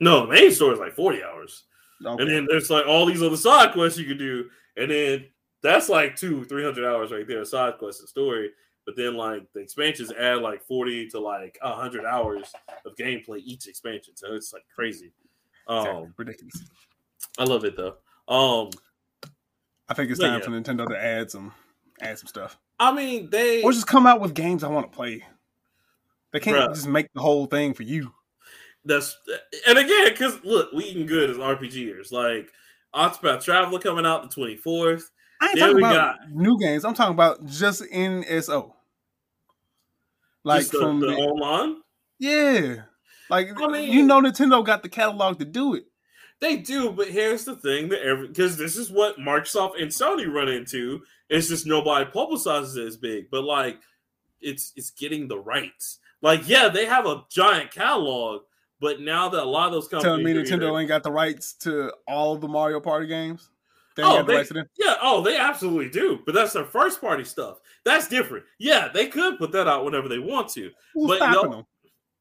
no, the main story is like forty hours, Okay. and then there's like all these other side quests you can do, and then that's like two three hundred hours right there, side quest and story. But then like the expansions add like forty to like hundred hours of gameplay each expansion, so it's like crazy. Exactly. Um, ridiculous. I love it though. Um, I think it's time yeah. for Nintendo to add some add some stuff, I mean they or just come out with games I want to play. They can't Bruh. just make the whole thing for you. That's and again, because look, we eating good as RPGers. Like Octopath Traveler coming out the twenty fourth. I ain't Then talking about new games. I'm talking about just NSO. Like the, from the the, online, yeah, like I mean- you know, Nintendo got the catalog to do it. They do. But here's the thing: that every because this is what Microsoft and Sony run into. It's just nobody publicizes it as big, but like it's it's getting the rights. Like yeah, they have a giant catalog, but now that a lot of those companies Telling me Nintendo either- ain't got the rights to all the Mario Party games. They Oh, the they- rights to them. Yeah, oh, they absolutely do. But that's their first party stuff. That's different. Yeah, they could put that out whenever they want to. Who's but them?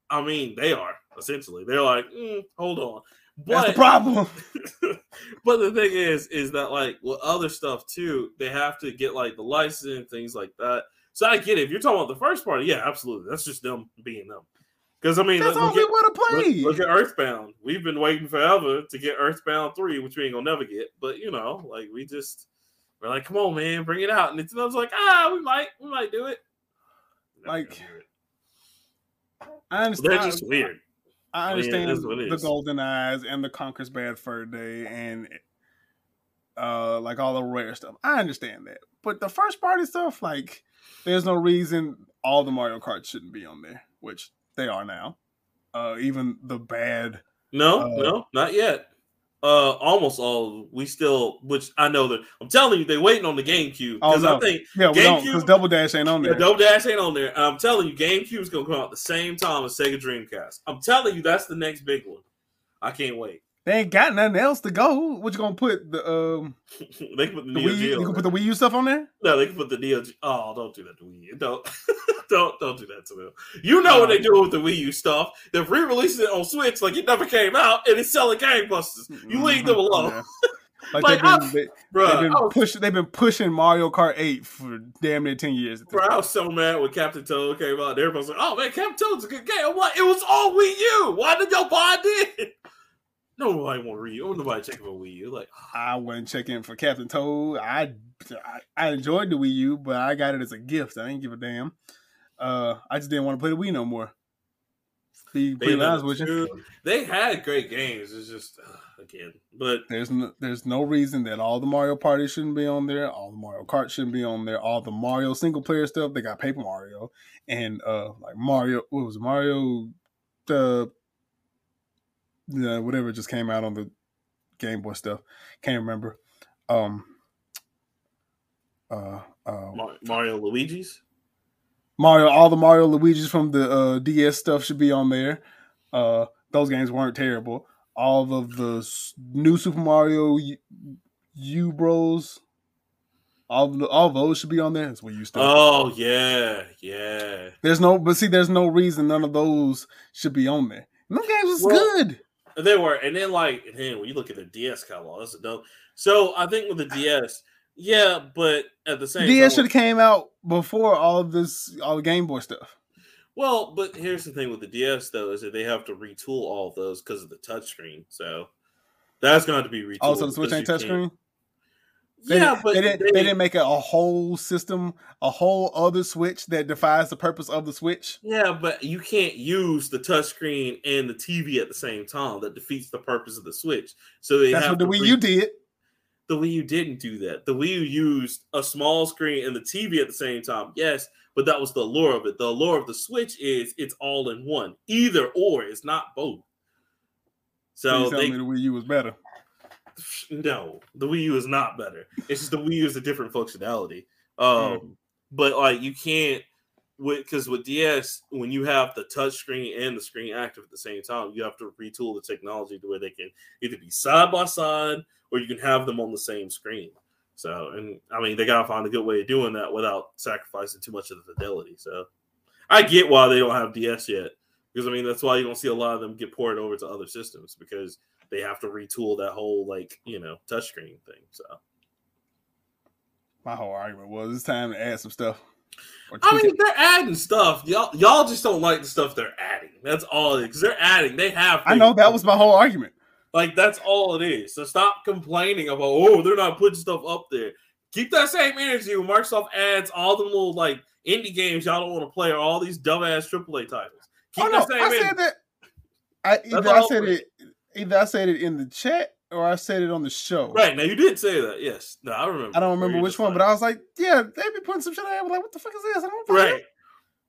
I mean, they are essentially. They're like, mm, hold on. That's the problem. [laughs] but the thing is, is that like with other stuff too, they have to get like the license and things like that. So I get it. If you're talking about the first party, yeah, absolutely. That's just them being them. Because I mean, That's all we want to play. look at Earthbound. We've been waiting forever to get Earthbound three, which we ain't gonna never get. But you know, like we just we're like, come on, man, bring it out. And Nintendo's like, ah, we might, we might do it. Like, do it. I understand. they're just weird. I I mean, understand what it the. Golden Eyes and the Conker's Bad Fur Day and uh like all the rare stuff. I understand that. But the first party stuff, like there's no reason all the Mario Kart shouldn't be on there, which they are now. Uh even the bad No, Uh, no, not yet. Uh, almost all. We still, which I know that I'm telling you, they're waiting on the GameCube Oh because no, I think yeah, because Double Dash ain't on yeah, there. Double Dash ain't on there. And I'm telling you, GameCube is gonna come out the same time as Sega Dreamcast. I'm telling you, that's the next big one. I can't wait. They ain't got nothing else to go. What you gonna put the um [laughs] they can put the, the Neo Wii? U- Geo. You can put the Wii U stuff on there. No, they can put the Neo. Oh, don't do that to Wii U. Don't, [laughs] don't, don't do that to them. You know what they do with the Wii U stuff. They're re-releasing it on Switch like it never came out, and it's selling gangbusters. You leave them [laughs] alone, Yeah. Like, Like, they've been, they, have been pushing. They've been pushing Mario Kart Eight for damn near ten years. bro, I was so mad when Captain Toad came out. and Everybody was like, "Oh man, Captain Toad's a good game." I'm like, "It was all Wii U. Why did y'all buy it?" Nobody want Wii U. Nobody checking for Wii U. Like, I wasn't checking for Captain Toad. I, I I enjoyed the Wii U, but I got it as a gift. I didn't give a damn. Uh, I just didn't want to play the Wii no more. Be they, pretty honest with you. they had great games. It's just uh, again, but There's no, there's no reason that all the Mario Party shouldn't be on there. All the Mario Kart shouldn't be on there. All the Mario single player stuff. They got Paper Mario and uh like Mario. What was it? Mario? The yeah, whatever just came out on the Game Boy stuff. Can't remember. Um. Uh. uh Mar- Mario Luigi's. Mario, all the Mario Luigi's from the uh, DS stuff should be on there. Uh, those games weren't terrible. All of the new Super Mario U, U Bros, all the, all those should be on there. That's what you stuff. Oh yeah, yeah. there's no, but see, there's no reason none of those should be on there. And them games was Well, good. They were, and then like, and then when you look at the DS catalog, that's a dope. So I think with the [laughs] DS, yeah, but at the same DS should have came out before all of this, all the Game Boy stuff. well, but here's the thing with the DS though is that they have to retool all of those because of the touchscreen. So that's going to be retooled. Oh, also, the Switch ain't touchscreen. They, Yeah, didn't- but they didn't. They, didn't make it a whole system, a whole other Switch that defies the purpose of the Switch. Yeah, but you can't use the touchscreen and the TV at the same time. That defeats the purpose of the Switch. So they That's what the Wii re- U did. The Wii U didn't do that. The Wii U used a small screen and the TV at the same time. Yes, but that was the allure of it. The allure of the Switch is it's all in one. Either or, it's not both. So So they me the Wii U was better? No, the Wii U is not better. It's just the Wii U is a different functionality. Um, but like you can't with because with DS, when you have the touch screen and the screen active at the same time, you have to retool the technology to where they can either be side by side or you can have them on the same screen. So, and I mean, they gotta find a good way of doing that without sacrificing too much of the fidelity. So, I get why they don't have DS yet because I mean that's why you don't see a lot of them get ported over to other systems because they have to retool that whole like you know touchscreen thing. So, My whole argument was it's time to add some stuff. I mean, it. they're adding stuff. Y'all, y'all just don't like the stuff they're adding. That's all it is. They're adding. They have. I know that was my whole argument. like that's all it is. So stop complaining about oh they're not putting stuff up there. Keep that same energy when Microsoft adds all the little like indie games y'all don't want to play or all these dumbass AAA titles. Keep Oh no, that same I energy. said that. I I said it, either I said it in the chat or I said it on the show. Right now, you did say that. Yes. No, I remember. I don't remember which one, but I was like, yeah, they be putting some shit out. Like, what the fuck is this? I don't know. right.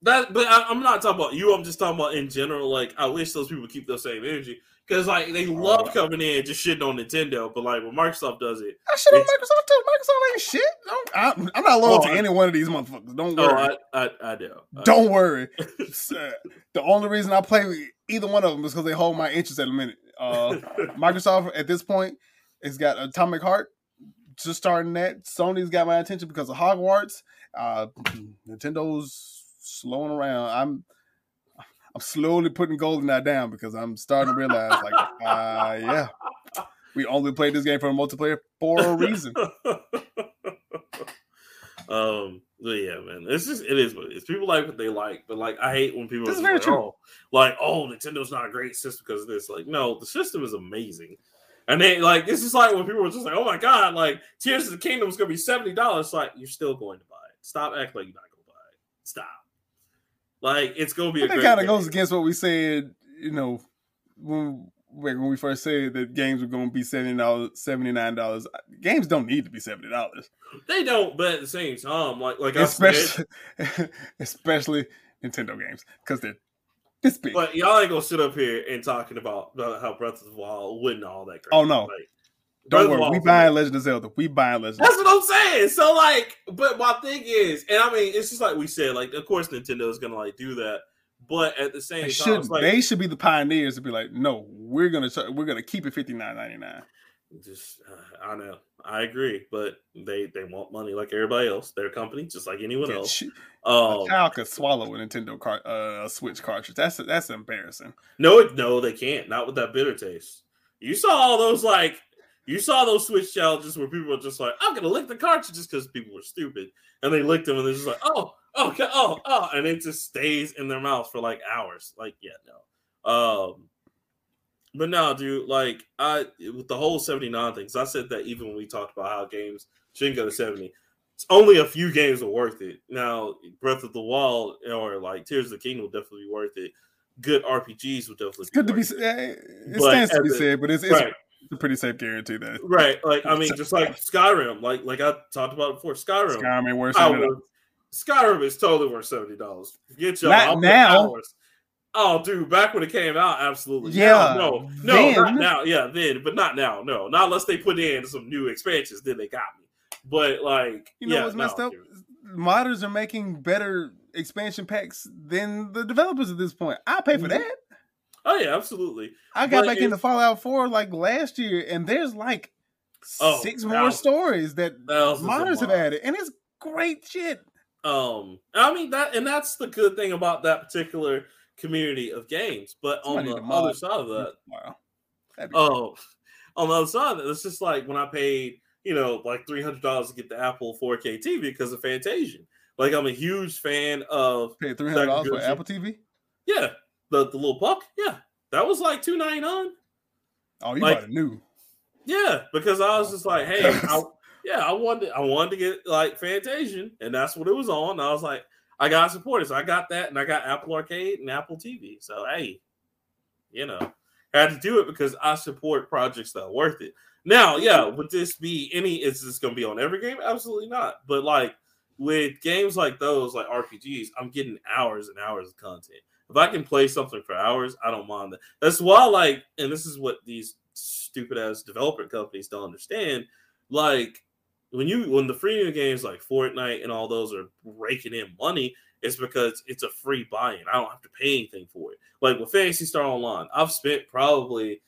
That, but I, I'm not talking about you. I'm just talking about in general. Like, I wish those people keep the same energy because, like, they oh, love Oh. coming in and just shitting on Nintendo. But like, when Microsoft does it, I shit on Microsoft too. Microsoft ain't shit. Don't, I, I'm not loyal Oh, to I- any one of these motherfuckers. Don't oh, worry. I, I, I do. I- Don't worry. [laughs] The only reason I play either one of them is because they hold my interest at a minute. Uh, [laughs] Microsoft at this point has got Atomic Heart, just starting that. Sony's got my attention because of Hogwarts. Uh, Nintendo's slowing around. I'm I'm slowly putting GoldenEye down because I'm starting to realize, like, [laughs] uh, yeah, we only played this game for a multiplayer for a reason. [laughs] um. But yeah, man. It's just it is what it is. People like what they like, but like I hate when people This are is very like, true. oh, like oh, Nintendo's not a great system because of this. Like, no, the system is amazing. And they like this is like when people were just like, oh my god, like Tears of the Kingdom is gonna be seventy dollars. Like you're still going to buy it. Stop acting like you're not gonna buy it. Stop. Like it's gonna be a But that great kind of goes against what we said, you know, when when we first said that games were going to be seventy dollars, seventy nine dollars. Games don't need to be seventy dollars, They don't, but at the same time, like like I said, especially [laughs] especially Nintendo games because they're This big. But y'all ain't gonna sit up here and talking about, how Breath of the Wild wasn't all that. Oh, no. Like, Don't Breath worry, we buying Legend of Zelda. We buying Legend. That's what I'm saying. So like, but my thing is, and I mean, it's just like we said, like, of course Nintendo is gonna like do that, but at the same They time, should. like, they should be the pioneers to be like, no, we're gonna we're gonna keep it fifty nine ninety nine. just uh, I know, I agree, but they they want money like everybody else. They're company just like anyone else. A Um, child could swallow a Nintendo car- uh, Switch cartridge. That's that's embarrassing. no, no, they can't. Not with that bitter taste. You saw all those like. You saw those Switch challenges where people were just like, "I'm gonna lick the cartridges" because people were stupid, and they licked them, and they're just like, "Oh, okay, oh, oh," and it just stays in their mouth for like hours. Like, yeah, no. Um, but no, dude, like I with the whole 79 things, I said that even when we talked about how games shouldn't go to 70, it's only a few games are worth it. Now, Breath of the Wild or like Tears of the King will definitely be worth it. Good RPGs will definitely It's good to be. worth s- it. It stands to be a- said, but it's, it's Right. a pretty safe guarantee that Right. Like I mean, just like Skyrim, like like I talked about before, Skyrim. Skyrim worth I it. would- Skyrim is totally worth seventy dollars. Get y'all. Not now. hours. Oh, dude, back when it came out, absolutely. Yeah, no, no, then. not now. Yeah, then, but not now. No, not unless they put in some new expansions. Then they got me. But like, You know yeah, what's messed no, up? dude. Modders are making better expansion packs than the developers at this point. I pay for Mhm. that. Oh yeah, absolutely. I got But back into Fallout 4 like last year, and there's like Oh, six more stories that modders have added, and it's great shit. Um, I mean that, and that's the good thing about that particular community of games. But Somebody on the other side of that, Wow. Oh, on the other side, of it, it's just like when I paid, you know, like three hundred dollars to get the Apple 4K TV because of Fantasian. Like I'm a huge fan of paid three hundred dollars for Apple TV. yeah, the the little puck. Yeah, that was like two ninety nine. Oh, you Like- a new. Yeah, because I was just like, hey, I, [laughs] yeah, I wanted I wanted to get like Fantasian, and that's what it was on. And I was like, I got to support so I got that, and I got Apple Arcade and Apple TV. So hey, you know, had to do it because I support projects that are worth it. Now, yeah, would this be any? Is this going to be on every game? Absolutely not. But like with games like those, like RPGs, I'm getting hours and hours of content. If I can play something for hours, I don't mind that. That's why, like, and this is what these stupid ass developer companies don't understand. Like, when you when the free games like Fortnite and all those are raking in money, it's because it's a free buy-in. I don't have to pay anything for it. Like with Phantasy Star Online, I've spent probably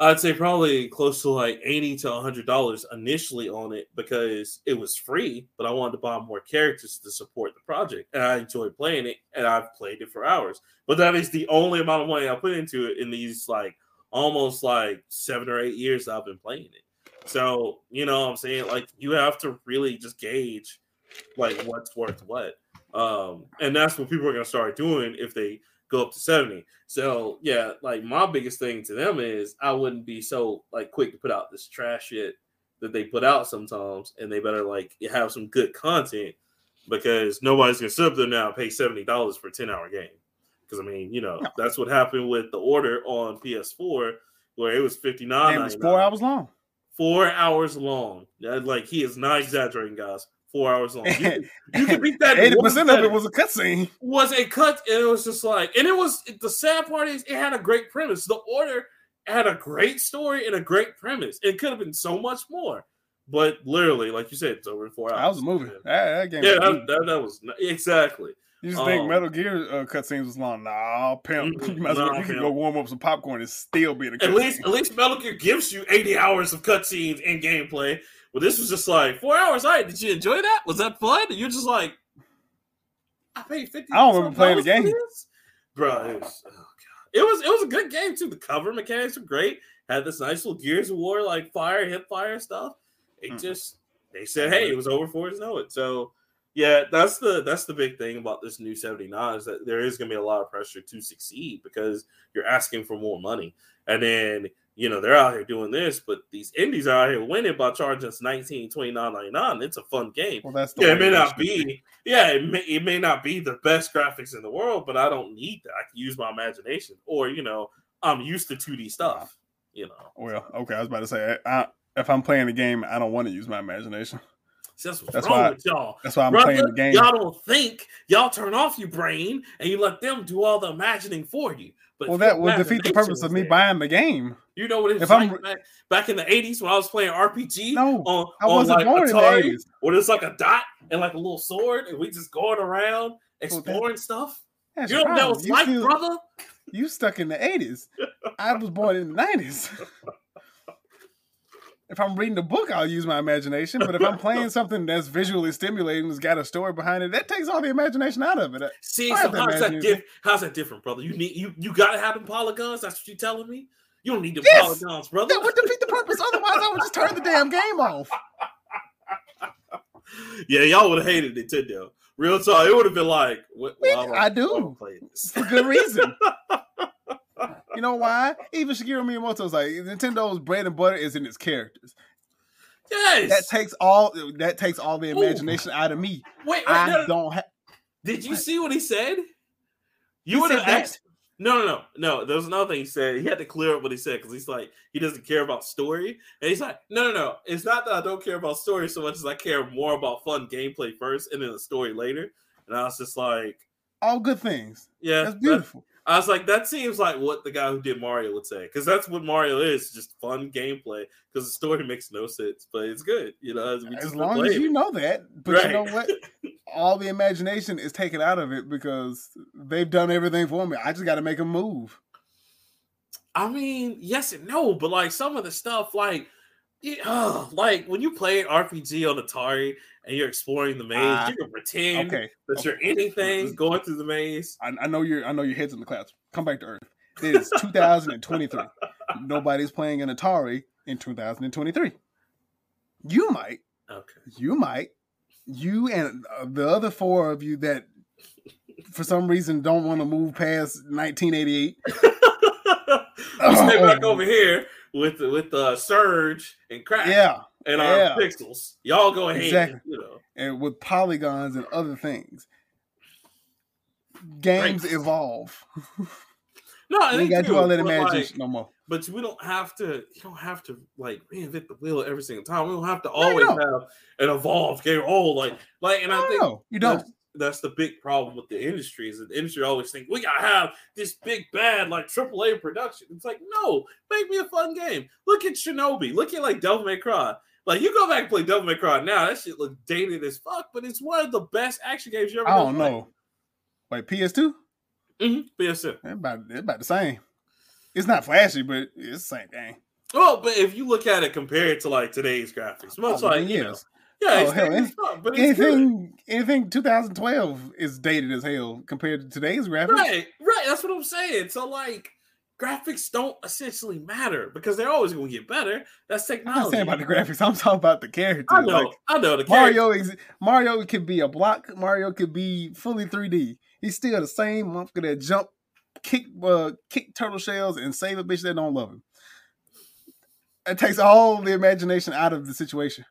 I'd say probably close to like 80 to 100 dollars initially on it because it was free, but I wanted to buy more characters to support the project. And I enjoyed playing it and I've played it for hours. But that is the only amount of money I put into it in these like almost like 7 or 8 years I've been playing it. So, you know what I'm saying? Like you have to really just gauge like what's worth what. Um, and that's what people are gonna start doing if they go up to 70. So yeah, like my biggest thing to them is I wouldn't be so like quick to put out this trash shit that they put out sometimes, and they better like have some good content because nobody's gonna sit up there now and pay seventy dollars for a 10 hour game. Because I mean, you know, No. that's what happened with the order on PS4 where it was 59 It was four hours long. Four hours long. Like he is not exaggerating, guys. Four hours long. You, [laughs] you can beat that. Eighty percent of it was a cutscene. was a cut, and it was just like, and it was the sad part is it had a great premise. The order had a great story and a great premise. It could have been so much more, but literally, like you said, it's over in four hours. That was a movie. That, that game. Yeah, that, that, that was exactly. You just think um, Metal Gear uh, cutscenes was long? Nah, pimp. [laughs] You as well nah, you can go warm up some popcorn and still be in a cutscene. At least, at least Metal Gear gives you eighty hours of cutscenes and gameplay. Well, this was just like four hours. All right, did you enjoy that? Was that fun? And you're just like, I paid fifty. I don't remember playing the game. bro. It was, oh god, it was it was a good game too. The cover mechanics were great. Had this nice little Gears of War like fire, hip fire stuff. It Mm. just they said, hey, it was over for us know it. So yeah, that's the that's the big thing about this new 79 is that there is gonna be a lot of pressure to succeed because you're asking for more money. And then you know they're out here doing this, but these indies are out here winning by charging us 19 29 It's a fun game. well, that's the Yeah, it may not should be. Yeah, it may, it may not be the best graphics in the world, but I don't need that. I can use my imagination, or you know, I'm used to 2D stuff. You know, Well, okay, I was about to say, I, if I'm playing the game, I don't want to use my imagination. See, that's what's That's wrong why- with y'all. That's why I'm Brother, playing the game. Y'all don't think. Y'all turn off your brain and you let them do all the imagining for you. But Well, that would defeat the purpose of me there- buying the game. You know what it was if I'm back, back in the 80s when I was playing RPG No, on, I wasn't like born in the Atari, 80s. where there's like a dot and like a little sword and we just going around exploring stuff. That's You know what that was You like, still- brother? You stuck in the 80s. I was born in the 90s. [laughs] If I'm reading a book, I'll use my imagination. But if I'm playing [laughs] something that's visually stimulating, that's got a story behind it, that takes all the imagination out of it. Uh, See, so how's that, diff- how's that different, brother? You need you you gotta have them polygons. That's what you're telling me. You don't need the Yes. polygons, brother. That would defeat the purpose. Otherwise, I would just turn the damn game off. [laughs] yeah, y'all would have hated Nintendo. Real talk, it would have been like, what, Me- why am I do. I this? For good reason. [laughs] You know why? Even Shigeru Miyamoto's like Nintendo's bread and butter is in its characters. yes. That takes all that takes all the Ooh. imagination out of me. wait, wait, I no, don't have. Did you What? see what he said? You would have that? asked. No, no, no, no. There was another thing he said. He had to clear up what he said because he's like he doesn't care about story, and he's like, no, no, no. It's not that I don't care about story so much as I care more about fun gameplay first and then the story later. And I was just like, All good things. yeah, That's that- beautiful. I was like, that seems like what the guy who did Mario would say, because that's what Mario is, just fun gameplay. Because the story makes no sense, but it's good, you know. we As just long as you it. know that, but you know what? [laughs] All the imagination is taken out of it because they've done everything for me. I just got to make a move. I mean, yes and no, but like some of the stuff, like, uh, like when you play an RPG on Atari and you're exploring the maze, Ah, you can pretend Okay, that you're anything going through the maze. I, I know your I know your head's in the clouds. Come back to Earth. It is 2023. Nobody's playing an Atari in 2023. You might, Okay. you might, you and uh, the other four of you that for some reason don't want to move past 1988. I'm [laughs] stay back over here with with the Surge and Crack Yeah, and yeah. our pixels. Y'all go ahead, Exactly. you know. and with polygons and other things. Games Right. evolve. [laughs] No, I We think got to do all that but, like, imagination no more. but we don't have to. You don't have to like reinvent the wheel every single time. We don't have to always don't. have an evolved game. Oh, like like, and I think No, you don't. That's, the big problem with the industry is that the industry always think we gotta have this big bad like AAA production. It's like no, make me a fun game. Look at Shinobi. Look at like Devil May Cry. Like you go back and play Devil May Cry now, that shit look dated as fuck, but it's one of the best action games you ever. I don't know. Wait, PS2? Mm-hmm. PSN. It's about, it's about the same. It's not flashy, but it's the same thing. Well, but if you look at it compared to like today's graphics, much Oh, like you know, yes. Yeah, Oh, hell, fuck, but it's good. Anything, anything 2012 is dated as hell compared to today's graphics. Right, right. That's what I'm saying. So like graphics don't essentially matter because they're always going to get better. That's technology. I'm not saying about the graphics. I'm talking about the characters. I know. Like, I know the Mario, ex- Mario could be a block. Mario could be fully 3D. He's still the same motherfucker that jump, kick, uh, kick turtle shells, and save a bitch that don't love him. It takes all the imagination out of the situation.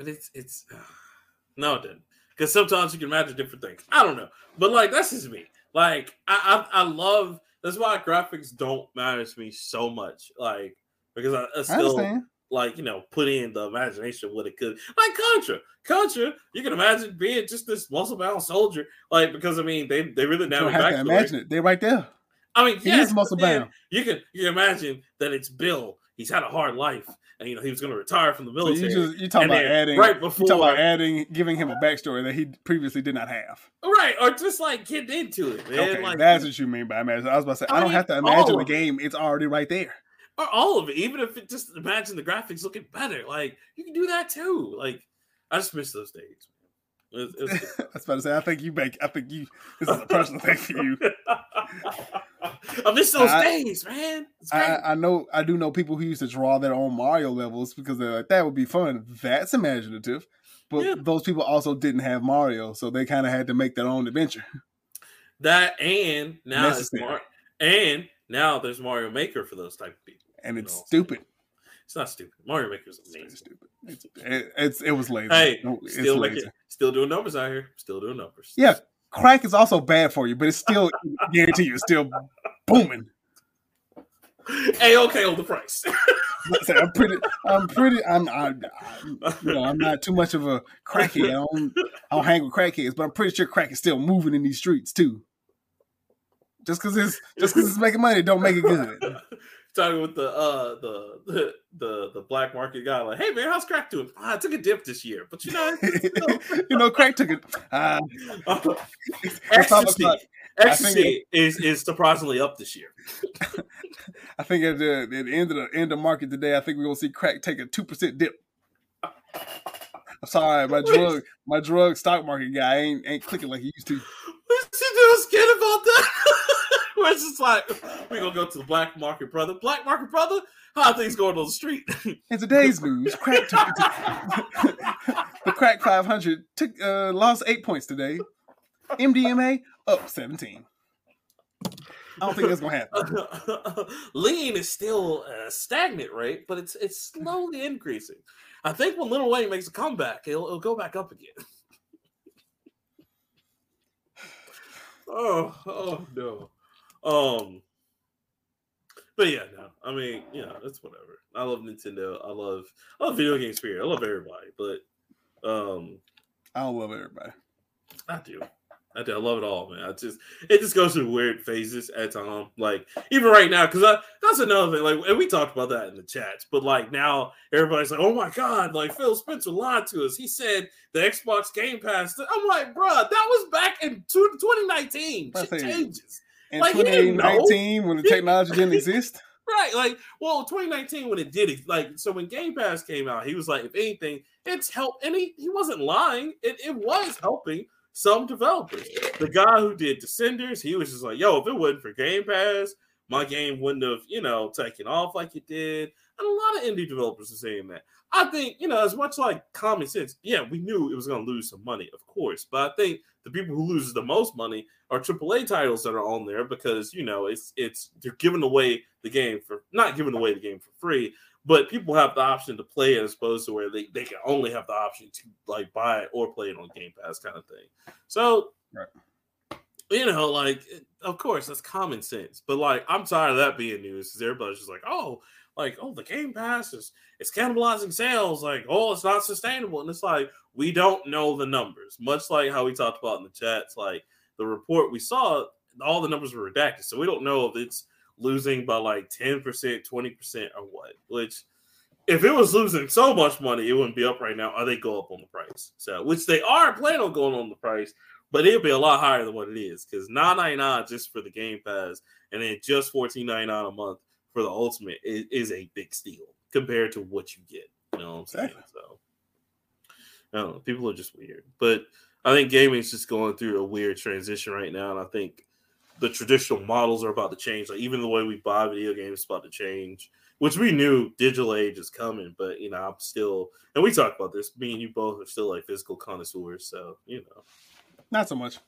But it's it's [sighs] no, it didn't. Because sometimes you can imagine different things. I don't know, but like that's just me. Like I I, I love that's why graphics don't matter to me so much. Like because I, I I still understand. like you know put in the imagination of what it could like contra contra you can imagine being just this muscle bound soldier like because i mean they they really don't have to imagine it. They're right there. i mean He yes, is muscle bound. you can you can imagine that it's bill he's had a hard life and you know he was going to retire from the So military you just you're talking about adding right you before talking about adding giving him a backstory that he previously did not have. right or just like getting into it man Okay, like that's what you mean by imagine. I was about to say I I, don't have to imagine the game; it's already right there. or all of it even if it just imagine the graphics looking better like you can do that too like i just miss those days. It's- [laughs] it's. I was about to say I think you make. I think you. This is a personal thing for you. [laughs] I miss those I- days, man. I, I know. I do know people who used to draw their own Mario levels because they're like that would be fun. That's imaginative. But Yeah. those people also didn't have Mario, so they kind of had to make their own adventure. that and now Necessary. Mar- and now there's Mario Maker for those type of people. And it's stupid. It's not stupid. Mario Maker is It's amazing. stupid. It's, it, it's it was lazy. Hey, it's still lazy. still doing numbers out here. Still doing numbers. Yeah, crack is also bad for you, but it's still guarantee you it's still booming. Hey, okay, on the price. [laughs] I'm pretty. I'm pretty. I'm. I'm, I'm you know. I'm not too much of a crackhead. I don't. I don't hang with crackheads, but I'm pretty sure crack is still moving in these streets too. Just because it's just because it's making money, don't make it good. [laughs] Talking with the uh the, the the the black market guy, like, hey man, how's crack doing? Ah, I took a dip this year, but you know, [laughs] you know, crack took [laughs] it. Uh, ecstasy, ecstasy is is surprisingly up this year. [laughs] I think at the, at the end of the end of market today, I think we're gonna see crack take a two percent dip. I'm sorry, my drug my drug stock market guy ain't ain't clicking like he used to. What's he doing scared about that? [laughs] It's just like we're gonna go to the black market, brother. Black market, brother. How things going on the street? In today's news, crack took [laughs] the crack 500 took uh, lost eight points today. MDMA up 17. I don't think that's gonna happen. [laughs] Lean is still uh, stagnant, right? But it's it's slowly increasing. I think when Lil Wayne makes a comeback, it'll, it'll go back up again. oh, oh no. Um, but yeah, no. I mean, you know, it's whatever. I love Nintendo. I love I love video game spirit. I love everybody, but um, I don't love everybody. I do. I do. I love it all, man. I just it just goes through weird phases at time. Like even right now, because that's another thing. Like, and we talked about that in the chats. But like now, everybody's like, "Oh my god!" Like Phil Spencer lied to us. He said the Xbox Game Pass. I'm like, bro, that was back in 2019. Shit changes. In like, 2019, when the [laughs] technology didn't exist. [laughs] Right, like, well, 2019 when it did, like, so when Game Pass came out, he was like, if anything, it's help, and he, he wasn't lying. It, it was helping some developers. The guy who did Descenders, he was just like, yo, if it wasn't for Game Pass, my game wouldn't have, you know, taken off like it did. And a lot of indie developers are saying that. I think, you know, as much like common sense, yeah, we knew it was going to lose some money, of course. But I think the people who loses the most money are AAA titles that are on there because, you know, it's it's they're giving away the game for not giving away the game for free, but people have the option to play it as opposed to where they, they can only have the option to like buy it or play it on Game Pass kind of thing. So, right. you know, like, of course, that's common sense. But like, I'm tired of that being news because everybody's just like, oh, like, oh, the Game Pass is it's cannibalizing sales. Like, oh, it's not sustainable. And it's like, we don't know the numbers. Much like how we talked about in the chats, like the report we saw, all the numbers were redacted. So we don't know if it's losing by like 10%, 20% or what. Which if it was losing so much money, it wouldn't be up right now, or they go up on the price. So which they are planning on going on the price, but it'll be a lot higher than what it is because 9.99 just for the game pass and then just 14.99 a month for the ultimate is, is, a big steal compared to what you get. You know what I'm saying? Exactly. So I don't know, people are just weird. But I think gaming is just going through a weird transition right now, and I think the traditional models are about to change. Like even the way we buy video games is about to change, which we knew digital age is coming. But you know, I'm still, and we talk about this. Me and you both are still like physical connoisseurs, so you know, not so much.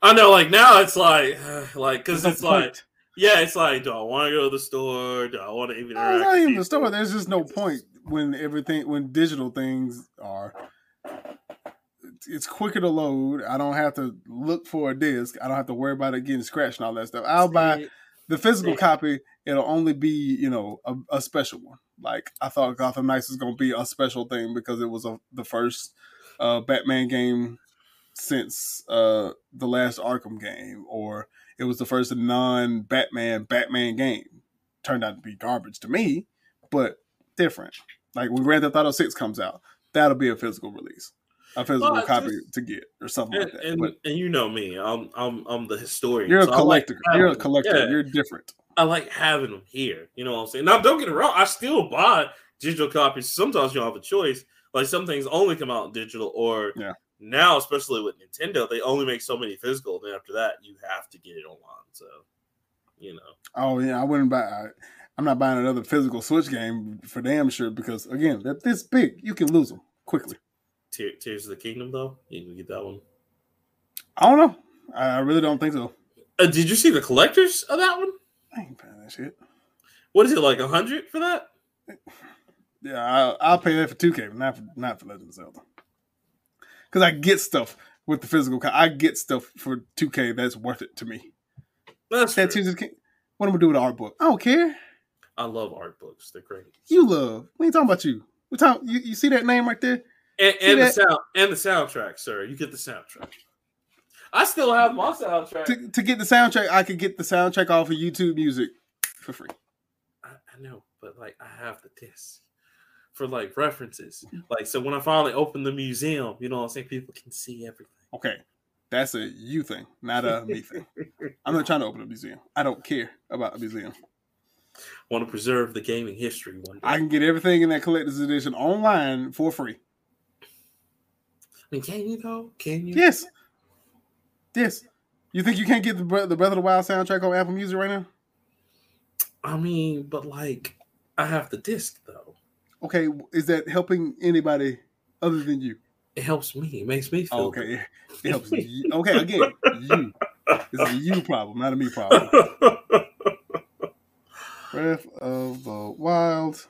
I know, like now it's like, [sighs] like because it's point. Like, yeah, it's like, do I want to go to the store? Do I want to even? No, not even the store. There's just no point when everything when digital things are it's quicker to load. I don't have to look for a disc. I don't have to worry about it getting scratched and all that stuff. I'll buy the physical copy. It'll only be you know a, a, special one. Like I thought Gotham Knights was going to be a special thing because it was a, the first uh, Batman game since uh, the last Arkham game, or it was the first non-Batman Batman game. Turned out to be garbage to me, but different. Like when Grand Theft Auto Six comes out, that'll be a physical release a physical well, copy just, to get or something and, like that. And, but, and you know me, I'm I'm I'm the historian. You're so a collector. Like you're a collector. Yeah, you're different. I like having them here. You know what I'm saying? Now, don't get it wrong. I still buy digital copies. Sometimes you don't have a choice. Like some things only come out digital, or yeah. Now, especially with Nintendo, they only make so many physical. Then after that, you have to get it online. So, you know. Oh yeah, I wouldn't buy. I, I'm not buying another physical Switch game for damn sure because again, they're this big. You can lose them quickly. Tears of the Kingdom though? You can get that one. I don't know. I really don't think so. Uh, did you see the collectors of that one? I ain't paying that shit. What is it like a hundred for that? Yeah, I'll, I'll, pay that for two K, not for not for Legend of Zelda. Because I get stuff with the physical. I get stuff for two K that's worth it to me. That's that Tears of the King. What am I gonna do with the art book? I don't care. I love art books. They're great. You love. We ain't talking about you. We talking. You, you see that name right there? And, and the sound and the soundtrack, sir. You get the soundtrack. I still have my soundtrack. To, to get the soundtrack, I could get the soundtrack off of YouTube Music for free. I, I know, but like I have the disc for like references. Like so when I finally open the museum, you know what I'm saying, people can see everything. Okay, that's a you thing, not a me thing. [laughs] I'm not trying to open a museum. I don't care about a museum. Want to preserve the gaming history one day. I can get everything in that collector's edition online for free. I mean, can you though? Can you? Yes, yes. You think you can't get the the Breath of the Wild soundtrack on Apple Music right now? I mean, but like I have the disc though. Okay, is that helping anybody other than you? It helps me. It makes me feel Okay, it helps you. Okay, again, you. It's a you problem, not a me problem. [laughs] Breath of the Wild.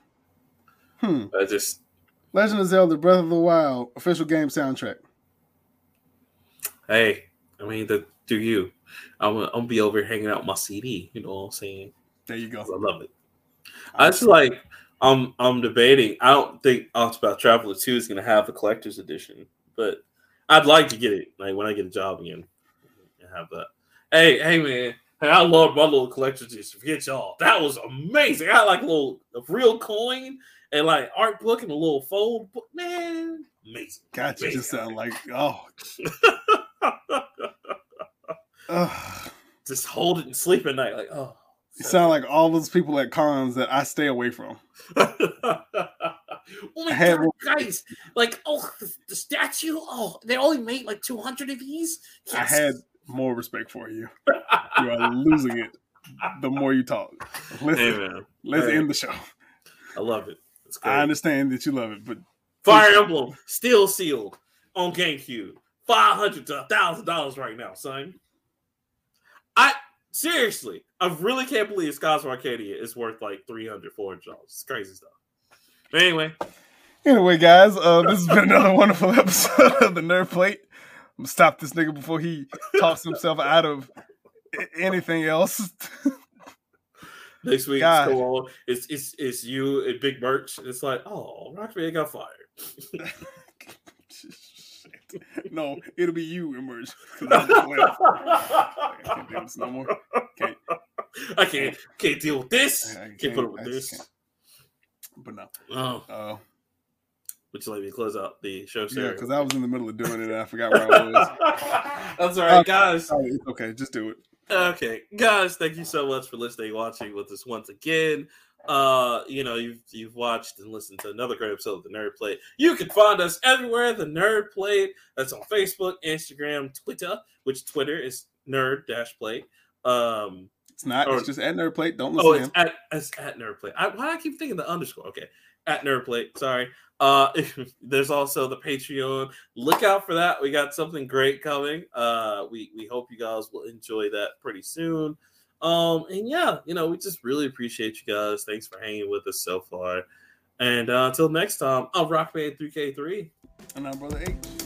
Hmm. I just Legend of Zelda: Breath of the Wild official game soundtrack. hey, I mean, the do you? I'm gonna, I'm gonna be over here hanging out my CD. You know what I'm saying? There you go. I love it. I just like I'm I'm debating. I don't think Octopath Traveler Two is gonna have a collector's edition, but I'd like to get it like when I get a job again and have that. Hey, hey man. Hey, I love my little collector's edition. Forget y'all. That was amazing. I had like a little a real coin and like art book and a little fold book. Man, amazing. God, you just sound like oh. [laughs] Just hold it and sleep at night. Like, oh. You sound like all those people at cons that I stay away from. [laughs] Oh only I had third guys. Like, oh, the, the statue. Oh, they only made like two hundred of these. I had more respect for you. You are losing it the more you talk. Let's, hey man, let's Hey. end the show. I love it. It's great. I understand that you love it, but Fire Emblem still sealed on GameCube. Five hundred to thousand dollars right now, son. I seriously, I really can't believe Skies of Arcadia is worth like 300 400 dollars. It's crazy stuff. But anyway, Anyway, guys, uh, this has been another wonderful episode of the Nerd Plate. I'm gonna stop this nigga before he talks himself out of anything else. [laughs] next week God. it's, go on. it's it's it's you and Big Merch. It's like, oh, Rockman got fired. [laughs] [laughs] [laughs] No, it'll be you, Emerge. 'cause I'm just playing. [laughs] I can't no more. Can't. I can't can't deal with this. I Can't, put up with this. can't. But no. Oh, Uh, would you like me to close out the show, series. yeah, because I was in the middle of doing it and I forgot where I was. [laughs] That's all right, guys. Sorry, okay, just do it. Okay, guys, thank you so much for listening, watching with us once again. Uh, you know, you've you've watched and listened to another great episode of the Nerd Plate. You can find us everywhere. The Nerd Plate. That's on Facebook, Instagram, Twitter. Which Twitter is Nerd Dash Plate. Um, It's not. Or- it's just at Nerd Plate. Don't listen oh, to it's him. at it's at Nerd Plate. I, why do I keep thinking the underscore? Okay, at Nerd Plate. Sorry. Uh, [laughs] there's also the Patreon. Look out for that. We got something great coming. Uh, we we hope you guys will enjoy that pretty soon. Um, and yeah, you know, we just really appreciate you guys. Thanks for hanging with us so far. And uh, until next time, I'm Rockman 3K3. And I'm Brother H.